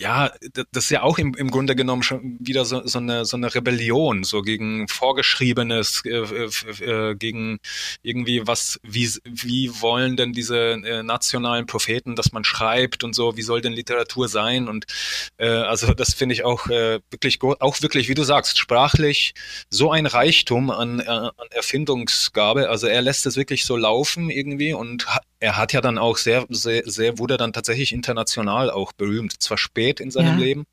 Speaker 2: ja, das ist ja auch im, im Grunde genommen schon wieder so, so, eine, so eine Rebellion, so gegen Vorgeschriebenes, äh, äh, gegen irgendwie was, wie, wie wollen denn diese äh, nationalen Propheten, dass man schreibt und so, wie soll denn Literatur sein? Und äh, also das finde ich auch äh, wirklich, auch wirklich, wie du sagst, sprachlich so ein Reichtum an, äh, an Erfindungsgabe. Also er lässt es wirklich so laufen irgendwie und er hat ja dann auch sehr, sehr, sehr, wurde dann tatsächlich international auch berühmt. Zwar spät in seinem ja. Leben.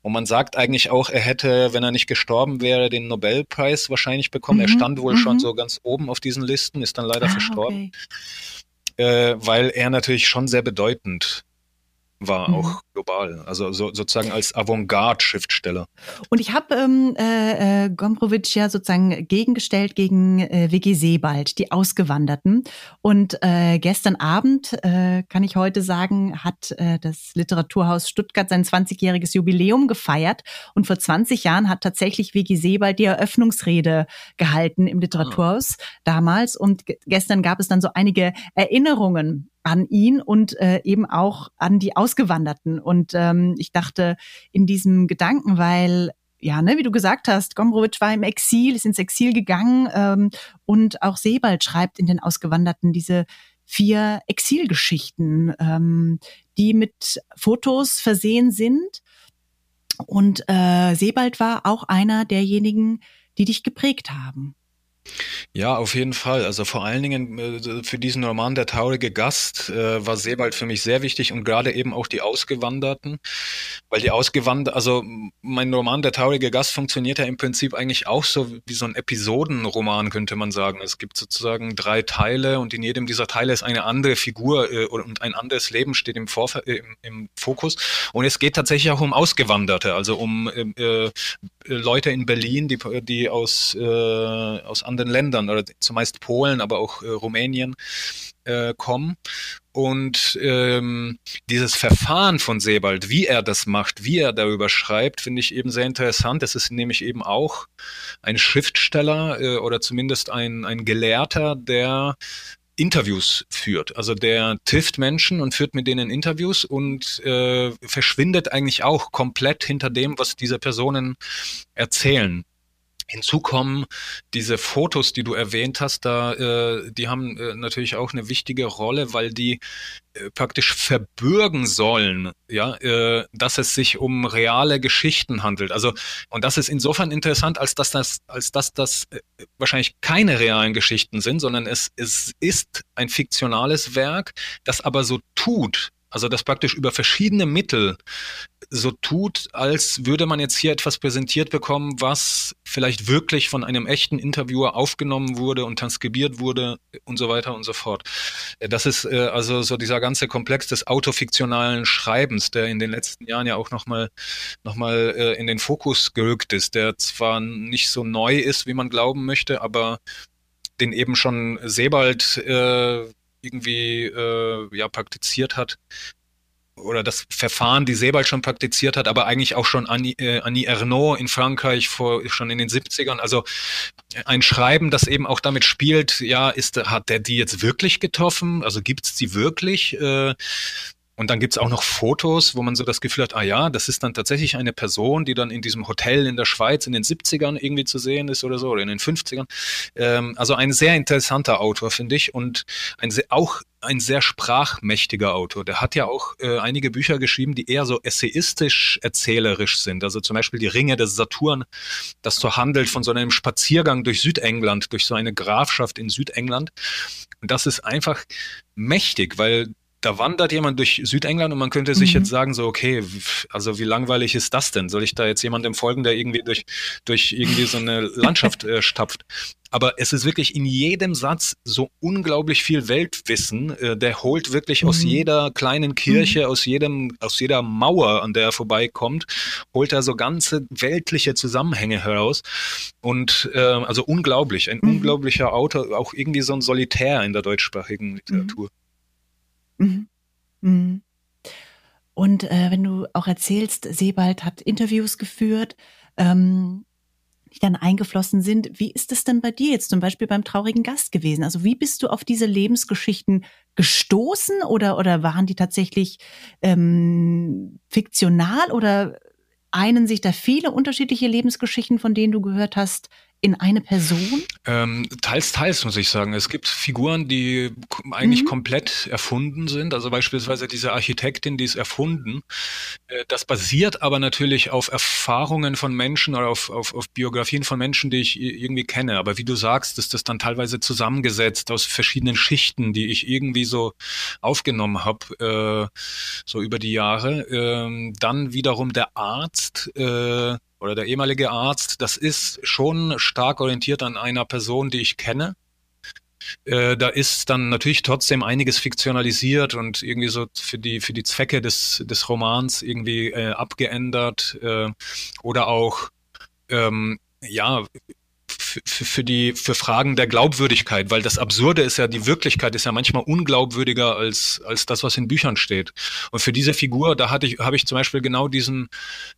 Speaker 2: Und man sagt eigentlich auch, er hätte, wenn er nicht gestorben wäre, den Nobelpreis wahrscheinlich bekommen. Mhm. Er stand wohl mhm. schon so ganz oben auf diesen Listen, ist dann leider ah, verstorben. Okay. Äh, weil er natürlich schon sehr bedeutend war, mhm. auch global, also so, sozusagen als Avantgarde-Schriftsteller.
Speaker 1: Und ich habe ähm, äh, äh, Gombrowicz ja sozusagen gegengestellt gegen äh, WG Sebald, die Ausgewanderten. Und äh, gestern Abend, äh, kann ich heute sagen, hat äh, das Literaturhaus Stuttgart sein 20-jähriges Jubiläum gefeiert. Und vor 20 Jahren hat tatsächlich WG Sebald die Eröffnungsrede gehalten im Literaturhaus ah. damals. Und gestern gab es dann so einige Erinnerungen an ihn und äh, eben auch an die Ausgewanderten. Und ähm, ich dachte in diesem Gedanken, weil ja, ne, wie du gesagt hast, Gombrowicz war im Exil, ist ins Exil gegangen ähm, und auch Sebald schreibt in den Ausgewanderten diese vier Exilgeschichten, ähm, die mit Fotos versehen sind. Und äh, Sebald war auch einer derjenigen, die dich geprägt haben.
Speaker 2: Ja, auf jeden Fall. Also vor allen Dingen äh, für diesen Roman Der traurige Gast äh, war Sebald für mich sehr wichtig und gerade eben auch die Ausgewanderten, weil die Ausgewanderten, also mein Roman Der traurige Gast funktioniert ja im Prinzip eigentlich auch so wie so ein Episodenroman, könnte man sagen. Es gibt sozusagen drei Teile und in jedem dieser Teile ist eine andere Figur äh, und ein anderes Leben steht im, Vorf im, im, Fokus. Und es geht tatsächlich auch um Ausgewanderte, also um Leute in Berlin, die, die aus, äh, aus anderen Ländern oder zumeist Polen, aber auch äh, Rumänien äh, kommen. Und ähm, dieses Verfahren von Sebald, wie er das macht, wie er darüber schreibt, finde ich eben sehr interessant. Es ist nämlich eben auch ein Schriftsteller äh, oder zumindest ein, ein Gelehrter, der Interviews führt. Also der trifft Menschen und führt mit denen Interviews und äh, verschwindet eigentlich auch komplett hinter dem, was diese Personen erzählen. Hinzu kommen diese Fotos, die du erwähnt hast, da äh, die haben äh, natürlich auch eine wichtige Rolle, weil die äh, praktisch verbürgen sollen, ja, äh, dass es sich um reale Geschichten handelt. Also und das ist insofern interessant, als dass das, als dass das äh, wahrscheinlich keine realen Geschichten sind, sondern es, es ist ein fiktionales Werk, das aber so tut, also das praktisch über verschiedene Mittel so tut, als würde man jetzt hier etwas präsentiert bekommen, was vielleicht wirklich von einem echten Interviewer aufgenommen wurde und transkribiert wurde und so weiter und so fort. Das ist äh, also so dieser ganze Komplex des autofiktionalen Schreibens, der in den letzten Jahren ja auch nochmal noch mal, äh, in den Fokus gerückt ist, der zwar nicht so neu ist, wie man glauben möchte, aber den eben schon Sebald äh, irgendwie äh, ja praktiziert hat oder das Verfahren, die Sebald schon praktiziert hat, aber eigentlich auch schon Annie, äh, Annie Ernaux in Frankreich vor schon in den 70ern. Also ein Schreiben, das eben auch damit spielt, ja, ist hat der die jetzt wirklich getroffen? Also gibt's die wirklich? Äh, und dann gibt's auch noch Fotos, wo man so das Gefühl hat, ah ja, das ist dann tatsächlich eine Person, die dann in diesem Hotel in der Schweiz in den 70ern irgendwie zu sehen ist oder so, oder in den 50ern. Ähm, also ein sehr interessanter Autor, finde ich, und ein sehr, auch ein sehr sprachmächtiger Autor. Der hat ja auch äh, einige Bücher geschrieben, die eher so essayistisch erzählerisch sind. Also zum Beispiel die Ringe des Saturn, das so handelt von so einem Spaziergang durch Südengland, durch so eine Grafschaft in Südengland. Und das ist einfach mächtig, weil da wandert jemand durch Südengland und man könnte sich mhm. jetzt sagen, so, okay, also wie langweilig ist das denn? Soll ich da jetzt jemandem folgen, der irgendwie durch, durch irgendwie so eine Landschaft äh, stapft? Aber es ist wirklich in jedem Satz so unglaublich viel Weltwissen. Äh, der holt wirklich mhm. aus jeder kleinen Kirche, mhm. aus jedem, aus jeder Mauer, an der er vorbeikommt, holt er so ganze weltliche Zusammenhänge heraus. Und äh, also unglaublich, ein mhm. unglaublicher Autor, auch irgendwie so ein Solitär in der deutschsprachigen Literatur.
Speaker 1: Mhm. Mhm. Und äh, wenn du auch erzählst, Sebald hat Interviews geführt, ähm, die dann eingeflossen sind. Wie ist es denn bei dir jetzt zum Beispiel beim traurigen Gast gewesen? Also wie bist du auf diese Lebensgeschichten gestoßen oder, oder waren die tatsächlich ähm, fiktional oder einen sich da viele unterschiedliche Lebensgeschichten, von denen du gehört hast, in eine Person?
Speaker 2: Ähm, teils, teils muss ich sagen. Es gibt Figuren, die eigentlich mhm. komplett erfunden sind. Also beispielsweise diese Architektin, die ist erfunden. Äh, das basiert aber natürlich auf Erfahrungen von Menschen oder auf, auf, auf Biografien von Menschen, die ich irgendwie kenne. Aber wie du sagst, ist das dann teilweise zusammengesetzt aus verschiedenen Schichten, die ich irgendwie so aufgenommen habe, äh, so über die Jahre. Ähm, dann wiederum der Arzt, äh, oder der ehemalige Arzt, das ist schon stark orientiert an einer Person, die ich kenne. Äh, da ist dann natürlich trotzdem einiges fiktionalisiert und irgendwie so für die für die Zwecke des des Romans irgendwie äh, abgeändert äh, oder auch ähm, ja für, für die für Fragen der Glaubwürdigkeit, weil das Absurde ist ja, die Wirklichkeit ist ja manchmal unglaubwürdiger als als das, was in Büchern steht. Und für diese Figur, da hatte ich habe ich zum Beispiel genau diesen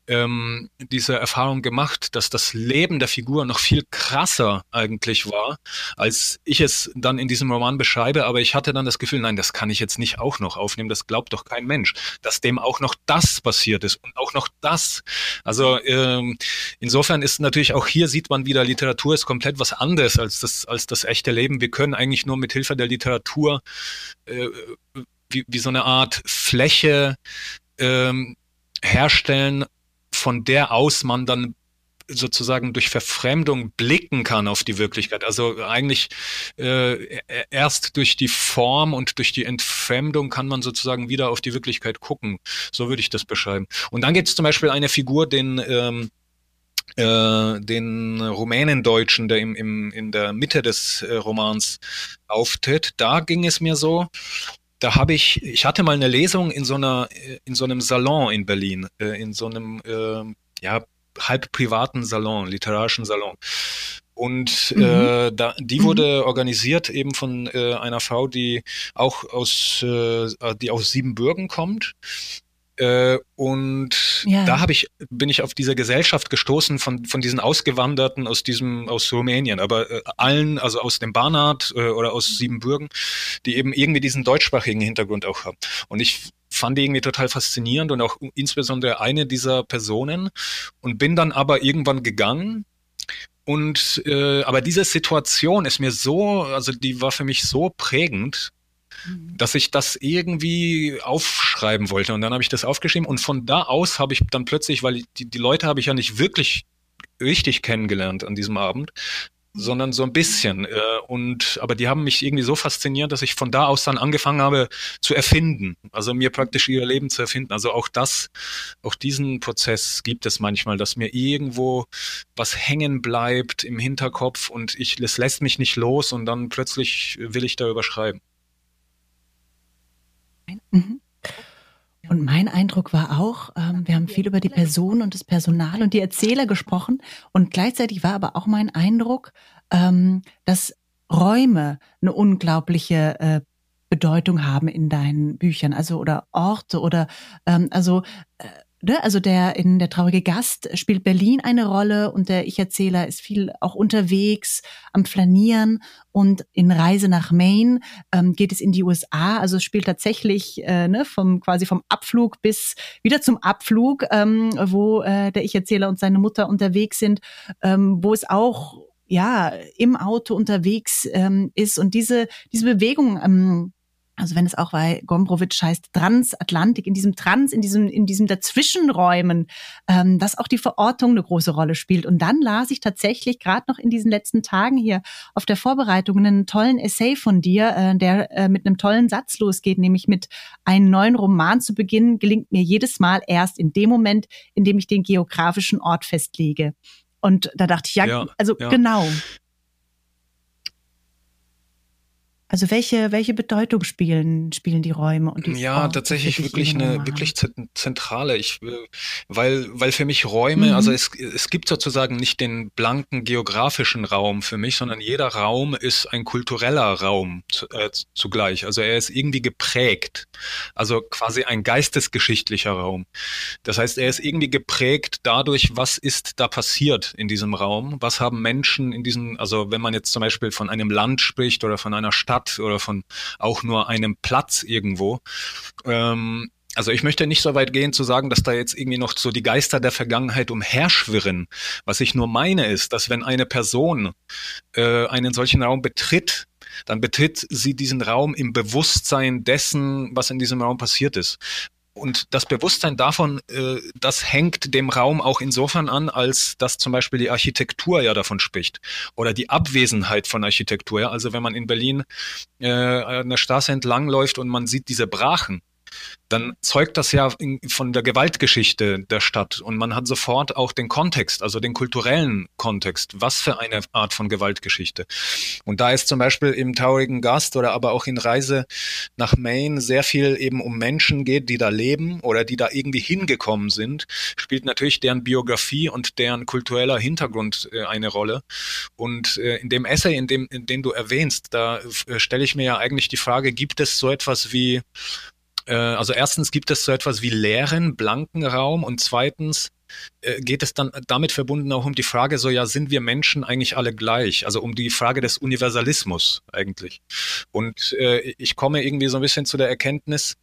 Speaker 2: ähm, diese Erfahrung gemacht, dass das Leben der Figur noch viel krasser eigentlich war, als ich es dann in diesem Roman beschreibe. Aber ich hatte dann das Gefühl, nein, das kann ich jetzt nicht auch noch aufnehmen. Das glaubt doch kein Mensch, dass dem auch noch das passiert ist und auch noch das. Also ähm, insofern ist natürlich auch hier sieht man wieder Literatur ist komplett was anderes als das, als das echte Leben. Wir können eigentlich nur mit Hilfe der Literatur äh, wie, wie so eine Art Fläche ähm, herstellen, von der aus man dann sozusagen durch Verfremdung blicken kann auf die Wirklichkeit. Also eigentlich äh, erst durch die Form und durch die Entfremdung kann man sozusagen wieder auf die Wirklichkeit gucken. So würde ich das beschreiben. Und dann gibt es zum Beispiel eine Figur, den ähm, äh, den Rumänendeutschen, der im, im, in der Mitte des äh, Romans auftritt. Da ging es mir so, da habe ich, ich hatte mal eine Lesung in so einer, in so einem Salon in Berlin, äh, in so einem, äh, ja, halb privaten Salon, literarischen Salon. Und mhm. äh, da, die wurde mhm. organisiert eben von äh, einer Frau, die auch aus, äh, die aus Siebenbürgen kommt äh, und ja. da habe ich, bin ich auf diese Gesellschaft gestoßen von, von diesen Ausgewanderten aus diesem, aus Rumänien, aber äh, allen, also aus dem Barnard äh, oder aus Siebenbürgen, die eben irgendwie diesen deutschsprachigen Hintergrund auch haben. Und ich fand die irgendwie total faszinierend und auch insbesondere eine dieser Personen und bin dann aber irgendwann gegangen und äh, aber diese Situation ist mir so, also die war für mich so prägend. Dass ich das irgendwie aufschreiben wollte. Und dann habe ich das aufgeschrieben und von da aus habe ich dann plötzlich, weil die, die Leute habe ich ja nicht wirklich richtig kennengelernt an diesem Abend, sondern so ein bisschen. Äh, und aber die haben mich irgendwie so fasziniert, dass ich von da aus dann angefangen habe zu erfinden, also mir praktisch ihr Leben zu erfinden. Also auch das, auch diesen Prozess gibt es manchmal, dass mir irgendwo was hängen bleibt im Hinterkopf und ich es lässt mich nicht los und dann plötzlich will ich darüber schreiben.
Speaker 1: Mhm. Und mein Eindruck war auch, ähm, wir haben viel über die Person und das Personal und die Erzähler gesprochen. Und gleichzeitig war aber auch mein Eindruck, ähm, dass Räume eine unglaubliche äh, Bedeutung haben in deinen Büchern, also oder Orte oder ähm, also äh, ne, also der in der traurige Gast spielt Berlin eine Rolle und der Ich-Erzähler ist viel auch unterwegs am Flanieren und in Reise nach Maine ähm, geht es in die USA. Also spielt tatsächlich äh, ne, vom quasi vom Abflug bis wieder zum Abflug, ähm, wo äh, der Ich-Erzähler und seine Mutter unterwegs sind, ähm, wo es auch ja im Auto unterwegs ähm, ist und diese diese Bewegung ähm, also wenn es auch bei Gombrowitsch heißt Transatlantik, in diesem Trans, in diesem, in diesem Dazwischenräumen, ähm, dass auch die Verortung eine große Rolle spielt. Und dann las ich tatsächlich gerade noch in diesen letzten Tagen hier auf der Vorbereitung einen tollen Essay von dir, äh, der äh, mit einem tollen Satz losgeht, nämlich mit einem neuen Roman zu beginnen, gelingt mir jedes Mal erst in dem Moment, in dem ich den geografischen Ort festlege. Und da dachte ich, ja, ja also ja. genau. Also welche, welche Bedeutung spielen, spielen die Räume und die
Speaker 2: Ja, Orte tatsächlich wirklich eine wirklich zentrale. Ich, weil, weil für mich Räume, mhm. also es, es gibt sozusagen nicht den blanken geografischen Raum für mich, sondern jeder Raum ist ein kultureller Raum zu, äh, zugleich. Also er ist irgendwie geprägt. Also quasi ein geistesgeschichtlicher Raum. Das heißt, er ist irgendwie geprägt dadurch, was ist da passiert in diesem Raum? Was haben Menschen in diesem, also wenn man jetzt zum Beispiel von einem Land spricht oder von einer Stadt, Stadt oder von auch nur einem Platz irgendwo. Ähm, also ich möchte nicht so weit gehen zu sagen, dass da jetzt irgendwie noch so die Geister der Vergangenheit umherschwirren. Was ich nur meine ist, dass wenn eine Person äh, einen solchen Raum betritt, dann betritt sie diesen Raum im Bewusstsein dessen, was in diesem Raum passiert ist. Und das Bewusstsein davon, äh, das hängt dem Raum auch insofern an, als dass zum Beispiel die Architektur ja davon spricht oder die Abwesenheit von Architektur. Also wenn man in Berlin äh, eine Straße entlang läuft und man sieht diese Brachen, dann zeugt das ja von der Gewaltgeschichte der Stadt und man hat sofort auch den Kontext, also den kulturellen Kontext. Was für eine Art von Gewaltgeschichte. Und da ist zum Beispiel im Traurigen Gast oder aber auch in Reise nach Maine sehr viel eben um Menschen geht, die da leben oder die da irgendwie hingekommen sind, spielt natürlich deren Biografie und deren kultureller Hintergrund äh, eine Rolle. Und äh, in dem Essay, in dem, in dem du erwähnst, da äh, stelle ich mir ja eigentlich die Frage, gibt es so etwas wie äh, also erstens gibt es so etwas wie leeren, blanken Raum und zweitens äh, geht es dann damit verbunden auch um die Frage, so ja, sind wir Menschen eigentlich alle gleich? Also um die Frage des Universalismus eigentlich. Und äh, ich komme irgendwie so ein bisschen zu der Erkenntnis,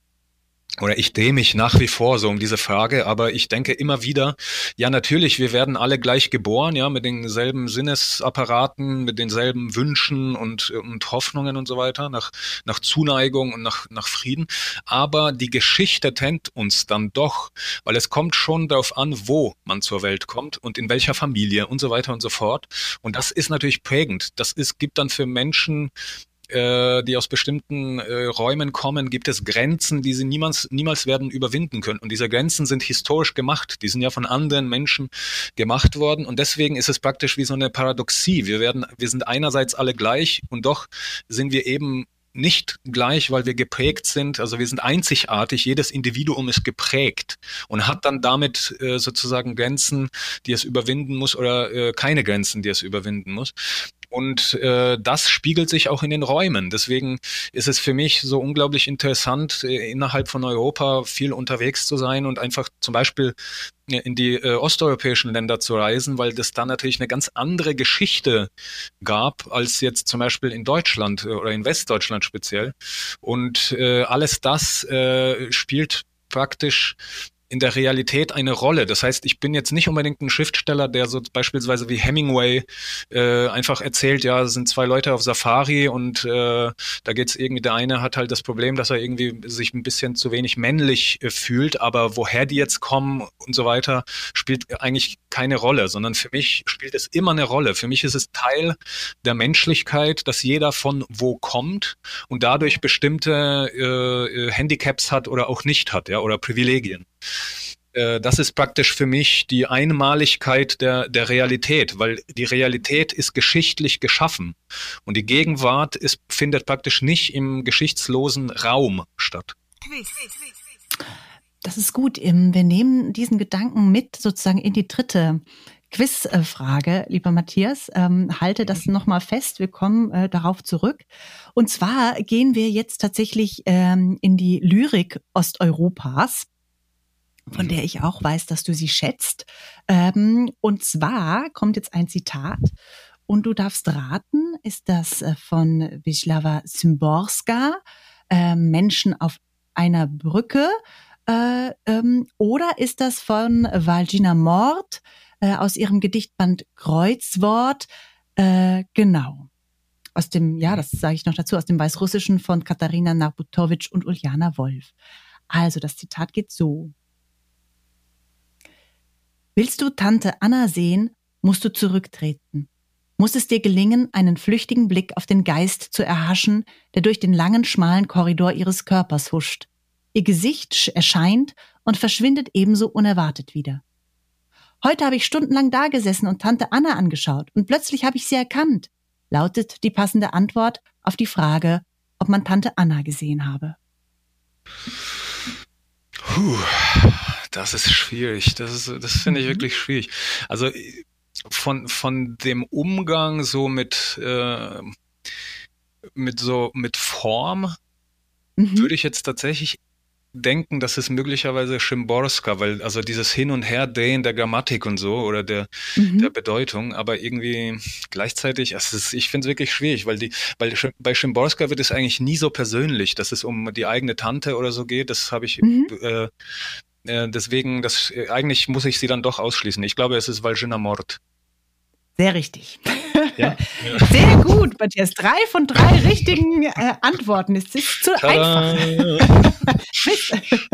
Speaker 2: oder ich drehe mich nach wie vor so um diese Frage, aber ich denke immer wieder, ja natürlich, wir werden alle gleich geboren, ja, mit denselben Sinnesapparaten, mit denselben Wünschen und, und Hoffnungen und so weiter, nach, nach Zuneigung und nach, nach Frieden. Aber die Geschichte trennt uns dann doch, weil es kommt schon darauf an, wo man zur Welt kommt und in welcher Familie und so weiter und so fort. Und das ist natürlich prägend. Das ist, gibt dann für Menschen äh, die aus bestimmten äh, Räumen kommen, gibt es Grenzen, die sie niemals, niemals werden überwinden können. Und diese Grenzen sind historisch gemacht. Die sind ja von anderen Menschen gemacht worden. Und deswegen ist es praktisch wie so eine Paradoxie. Wir werden, wir sind einerseits alle gleich und doch sind wir eben nicht gleich, weil wir geprägt sind. Also wir sind einzigartig. Jedes Individuum ist geprägt und hat dann damit äh, sozusagen Grenzen, die es überwinden muss oder äh, keine Grenzen, die es überwinden muss. Und äh, das spiegelt sich auch in den Räumen. Deswegen ist es für mich so unglaublich interessant, äh, innerhalb von Europa viel unterwegs zu sein und einfach zum Beispiel äh, in die äh, osteuropäischen Länder zu reisen, weil das da natürlich eine ganz andere Geschichte gab als jetzt zum Beispiel in Deutschland äh, oder in Westdeutschland speziell. Und äh, alles das äh, spielt praktisch in der Realität eine Rolle. Das heißt, ich bin jetzt nicht unbedingt ein Schriftsteller, der so beispielsweise wie Hemingway äh, einfach erzählt, ja, es sind zwei Leute auf Safari und äh, da geht's irgendwie, der eine hat halt das Problem, dass er irgendwie sich ein bisschen zu wenig männlich äh, fühlt, aber woher die jetzt kommen und so weiter, spielt eigentlich keine Rolle, sondern für mich spielt es immer eine Rolle. Für mich ist es Teil der Menschlichkeit, dass jeder von wo kommt und dadurch bestimmte äh, äh Handicaps hat oder auch nicht hat, ja, oder Privilegien. Äh, das ist praktisch für mich die Einmaligkeit der, der Realität, weil die Realität ist geschichtlich geschaffen und die Gegenwart ist, findet praktisch nicht im geschichtslosen Raum statt.
Speaker 1: Das ist gut. Ähm, wir nehmen diesen Gedanken mit sozusagen in die dritte Quizfrage, lieber Matthias. Ähm, halte das nochmal fest. Wir kommen äh, darauf zurück. Und zwar gehen wir jetzt tatsächlich ähm, in die Lyrik Osteuropas von der ich auch weiß, dass du sie schätzt. Ähm, und zwar kommt jetzt ein Zitat und du darfst raten, ist das äh, von Wisława Szymborska, äh, Menschen auf einer Brücke, äh, ähm, oder ist das von Walgina Mord äh, aus ihrem Gedichtband Kreuzwort? Äh, genau. Aus dem, ja, das sage ich noch dazu, aus dem Weißrussischen von Katharina Narbutowitsch und Uljana Wolf. Also das Zitat geht so. Willst du Tante Anna sehen, musst du zurücktreten. Muss es dir gelingen, einen flüchtigen Blick auf den Geist zu erhaschen, der durch den langen, schmalen Korridor ihres Körpers huscht. Ihr Gesicht erscheint und verschwindet ebenso unerwartet wieder. Heute habe ich stundenlang dagesessen und Tante Anna angeschaut und plötzlich habe ich sie erkannt, lautet die passende Antwort auf die Frage, ob man Tante Anna gesehen habe.
Speaker 2: Puh. Das ist schwierig. Das ist, das finde ich mhm. wirklich schwierig. Also von, von dem Umgang so mit, äh, mit so, mit Form mhm. würde ich jetzt tatsächlich denken, dass es möglicherweise Schimborska, weil also dieses Hin und Her drehen der Grammatik und so oder der, mhm. der Bedeutung, aber irgendwie gleichzeitig, also ist, ich finde es wirklich schwierig, weil die, weil bei Schimborska wird es eigentlich nie so persönlich, dass es um die eigene Tante oder so geht. Das habe ich mhm. äh, äh, deswegen, das, äh, eigentlich muss ich sie dann doch ausschließen. Ich glaube, es ist Valgina Mord.
Speaker 1: Sehr richtig. Ja? Sehr gut, Matthias. Drei von drei richtigen äh, Antworten. Es ist zu Tada. einfach.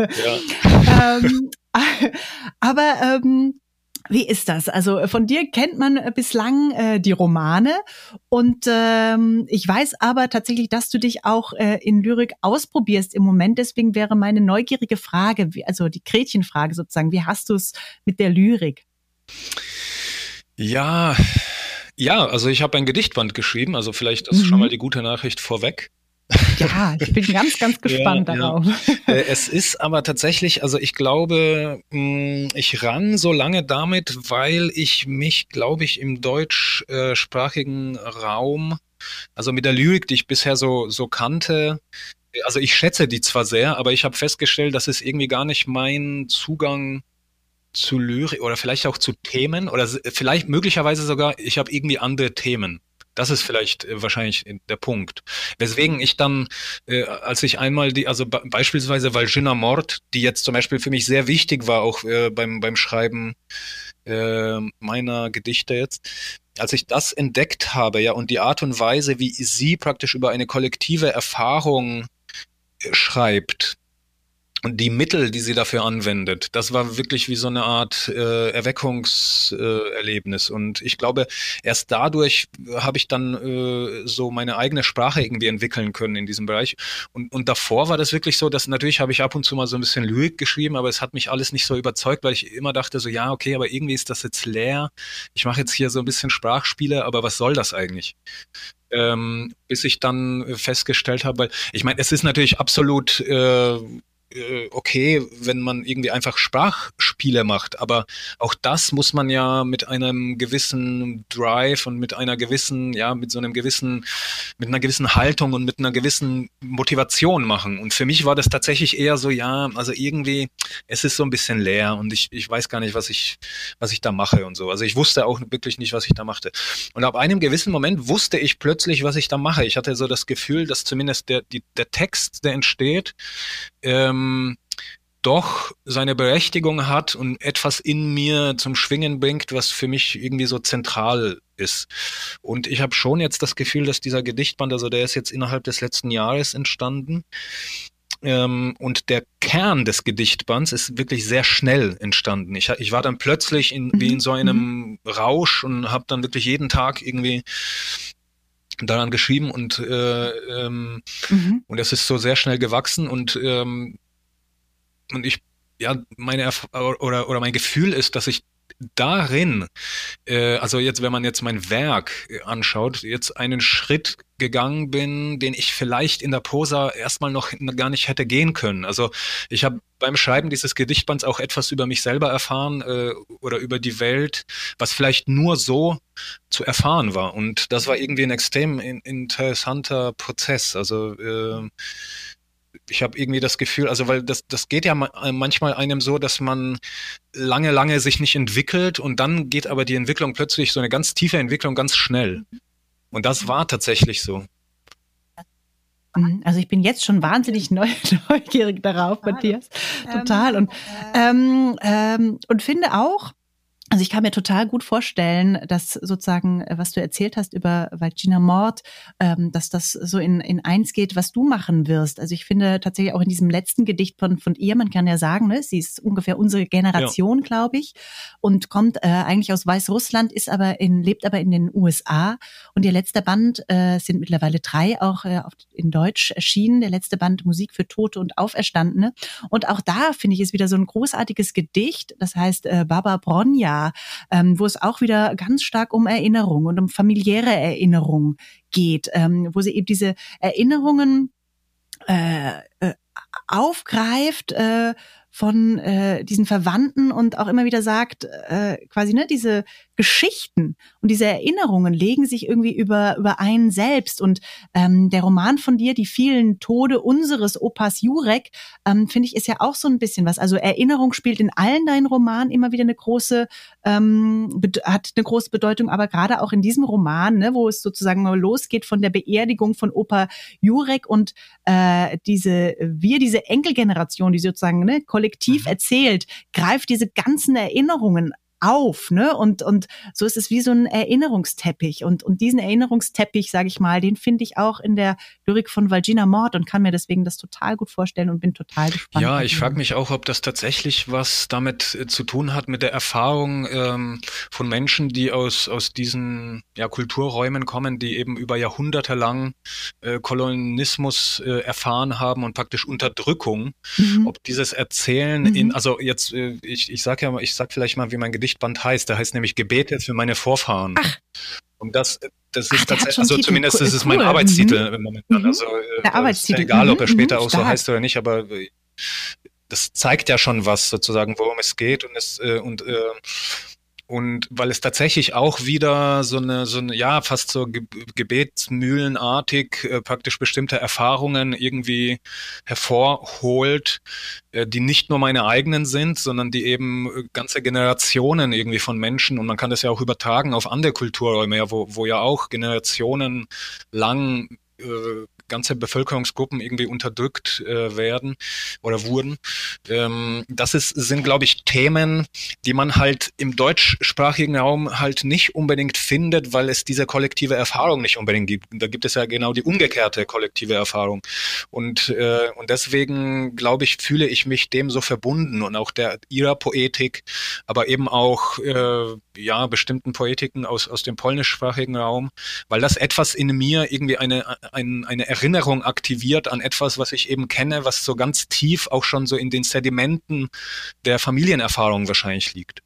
Speaker 1: ja. ähm, aber ähm, wie ist das? Also von dir kennt man äh, bislang äh, die Romane und ähm, ich weiß aber tatsächlich, dass du dich auch äh, in Lyrik ausprobierst im Moment. Deswegen wäre meine neugierige Frage, wie, also die Gretchenfrage sozusagen, wie hast du es mit der Lyrik?
Speaker 2: Ja, ja, also ich habe ein Gedichtband geschrieben, also vielleicht das mhm. schon mal die gute Nachricht vorweg.
Speaker 1: Ja, ich bin ganz, ganz gespannt ja, darauf.
Speaker 2: Ja. Äh, es ist aber tatsächlich, also ich glaube, mm, ich ran so lange damit, weil ich mich, glaube ich, im deutschsprachigen Raum, also mit der Lyrik, die ich bisher so, so kannte, also ich schätze die zwar sehr, aber ich habe festgestellt, dass es irgendwie gar nicht mein Zugang zu Lyrik oder vielleicht auch zu Themen oder vielleicht möglicherweise sogar, ich habe irgendwie andere Themen Das ist vielleicht äh, wahrscheinlich der Punkt. Weswegen ich dann, äh, als ich einmal die, also beispielsweise Valgina Mord, die jetzt zum Beispiel für mich sehr wichtig war, auch äh, beim, beim Schreiben äh, meiner Gedichte jetzt, als ich das entdeckt habe, ja, und die Art und Weise, wie sie praktisch über eine kollektive Erfahrung äh, schreibt, die Mittel, die sie dafür anwendet, das war wirklich wie so eine Art äh, Erweckungserlebnis. Äh, und ich glaube, erst dadurch habe ich dann äh, so meine eigene Sprache irgendwie entwickeln können in diesem Bereich. Und, und davor war das wirklich so, dass natürlich habe ich ab und zu mal so ein bisschen Lyrik geschrieben, aber es hat mich alles nicht so überzeugt, weil ich immer dachte so, ja, okay, aber irgendwie ist das jetzt leer. Ich mache jetzt hier so ein bisschen Sprachspiele, aber was soll das eigentlich? Ähm, bis ich dann festgestellt habe, weil ich meine, es ist natürlich absolut äh, äh, okay, wenn man irgendwie einfach Sprachspiele macht, aber auch das muss man ja mit einem gewissen Drive und mit einer gewissen, ja, mit so einem gewissen, mit einer gewissen Haltung und mit einer gewissen Motivation machen. Und für mich war das tatsächlich eher so, ja, also irgendwie, es ist so ein bisschen leer und ich, ich weiß gar nicht, was ich, was ich da mache und so. Also ich wusste auch wirklich nicht, was ich da machte. Und ab einem gewissen Moment wusste ich plötzlich, was ich da mache. Ich hatte so das Gefühl, dass zumindest der, die, der Text, der entsteht, ähm, doch seine Berechtigung hat und etwas in mir zum Schwingen bringt, was für mich irgendwie so zentral ist. Und ich habe schon jetzt das Gefühl, dass dieser Gedichtband, also der ist jetzt innerhalb des letzten Jahres entstanden, ähm, und der Kern des Gedichtbands ist wirklich sehr schnell entstanden. Ich, ich war dann plötzlich in, wie in so mhm. einem mhm. Rausch und habe dann wirklich jeden Tag irgendwie daran geschrieben und äh, ähm, mhm. und es ist so sehr schnell gewachsen und ähm, und ich ja meine Erf oder oder mein Gefühl ist, dass ich darin, äh, also jetzt, wenn man jetzt mein Werk äh, anschaut, jetzt einen Schritt gegangen bin, den ich vielleicht in der Prosa erstmal noch gar nicht hätte gehen können. Also ich habe beim Schreiben dieses Gedichtbands auch etwas über mich selber erfahren äh, oder über die Welt, was vielleicht nur so zu erfahren war. Und das war irgendwie ein extrem in, interessanter Prozess. Also äh, ich habe irgendwie das Gefühl, also weil das, das geht ja äh, manchmal einem so, dass man lange, lange sich nicht entwickelt und dann geht aber die Entwicklung plötzlich so eine ganz tiefe Entwicklung ganz schnell. Und das war tatsächlich so.
Speaker 1: Mhm. Also ich bin jetzt schon wahnsinnig neugierig darauf, Matthias. Total. Und, ähm, ähm, und finde auch, also ich kann mir total gut vorstellen, dass sozusagen, äh, was du erzählt hast über Valgina Mord, ähm, dass das so in, in eins geht, was du machen wirst. Also ich finde tatsächlich auch in diesem letzten Gedicht von, von ihr, man kann ja sagen, ne, sie ist ungefähr unsere Generation, ja. glaube ich, und kommt äh, eigentlich aus Weißrussland, ist aber in, lebt aber in den USA. Und ihr letzter Band äh, sind mittlerweile drei, auch äh, auf, in Deutsch erschienen. Der letzte Band Musik für Tote und Auferstandene. Und auch da finde ich es wieder so ein großartiges Gedicht. Das heißt äh, Baba Bronja ähm, wo es auch wieder ganz stark um Erinnerung und um familiäre Erinnerung geht, ähm, wo sie eben diese Erinnerungen äh, äh, aufgreift, äh, von äh, diesen Verwandten und auch immer wieder sagt, äh, quasi, ne, diese Geschichten und diese Erinnerungen legen sich irgendwie über, über einen selbst. Und ähm, der Roman von dir, die vielen Tode unseres Opas Jurek, ähm, finde ich, ist ja auch so ein bisschen was. Also Erinnerung spielt in allen deinen Romanen immer wieder eine große, ähm, hat eine große Bedeutung, aber gerade auch in diesem Roman, ne, wo es sozusagen mal losgeht von der Beerdigung von Opa Jurek und äh, diese, wir, diese Enkelgeneration, die sozusagen ne, mhm. erzählt, greift diese ganzen Erinnerungen auf, ne? Und und so ist es wie so ein Erinnerungsteppich und und diesen Erinnerungsteppich, sage ich mal, den finde ich auch in der Lyrik von Valgina Mord und kann mir deswegen das total gut vorstellen und bin total gespannt.
Speaker 2: Ja, ich frage mich auch, ob das tatsächlich was damit äh, zu tun hat mit der Erfahrung ähm, von Menschen, die aus aus diesen ja, Kulturräumen kommen, die eben über Jahrhunderte lang äh, Kolonismus äh, erfahren haben und praktisch Unterdrückung. Mhm. Ob dieses Erzählen mhm. in also jetzt äh, ich ich sag ja ich sag vielleicht mal, wie mein Gedicht Gedichtband heißt. Der heißt nämlich Gebete für meine Vorfahren. Ach. Und das, das ist Ach, tatsächlich, also Titel. zumindest das ist mein cool. Arbeitstitel mhm. momentan. Mhm. Also der Arbeitstitel. Egal, ob er mhm. später auch so heißt oder nicht, aber das zeigt ja schon was sozusagen, worum es geht und es äh, und äh, und weil es tatsächlich auch wieder so eine, so eine ja, fast so Ge Gebetsmühlenartig äh, praktisch bestimmte Erfahrungen irgendwie hervorholt, äh, die nicht nur meine eigenen sind, sondern die eben äh, ganze Generationen irgendwie von Menschen und man kann das ja auch übertragen auf andere Kulturräume, ja, wo, wo ja auch Generationen lang äh, ganze Bevölkerungsgruppen irgendwie unterdrückt äh, werden oder wurden. Ähm, das ist, sind, glaube ich, Themen, die man halt im deutschsprachigen Raum halt nicht unbedingt findet, weil es diese kollektive Erfahrung nicht unbedingt gibt. Da gibt es ja genau die umgekehrte kollektive Erfahrung. Und, äh, und deswegen, glaube ich, fühle ich mich dem so verbunden und auch der ihrer Poetik, aber eben auch äh, ja bestimmten Poetiken aus, aus dem polnischsprachigen Raum, weil das etwas in mir irgendwie eine, ein, eine Erinnerung aktiviert an etwas, was ich eben kenne, was so ganz tief auch schon so in den Sedimenten der Familienerfahrung wahrscheinlich liegt.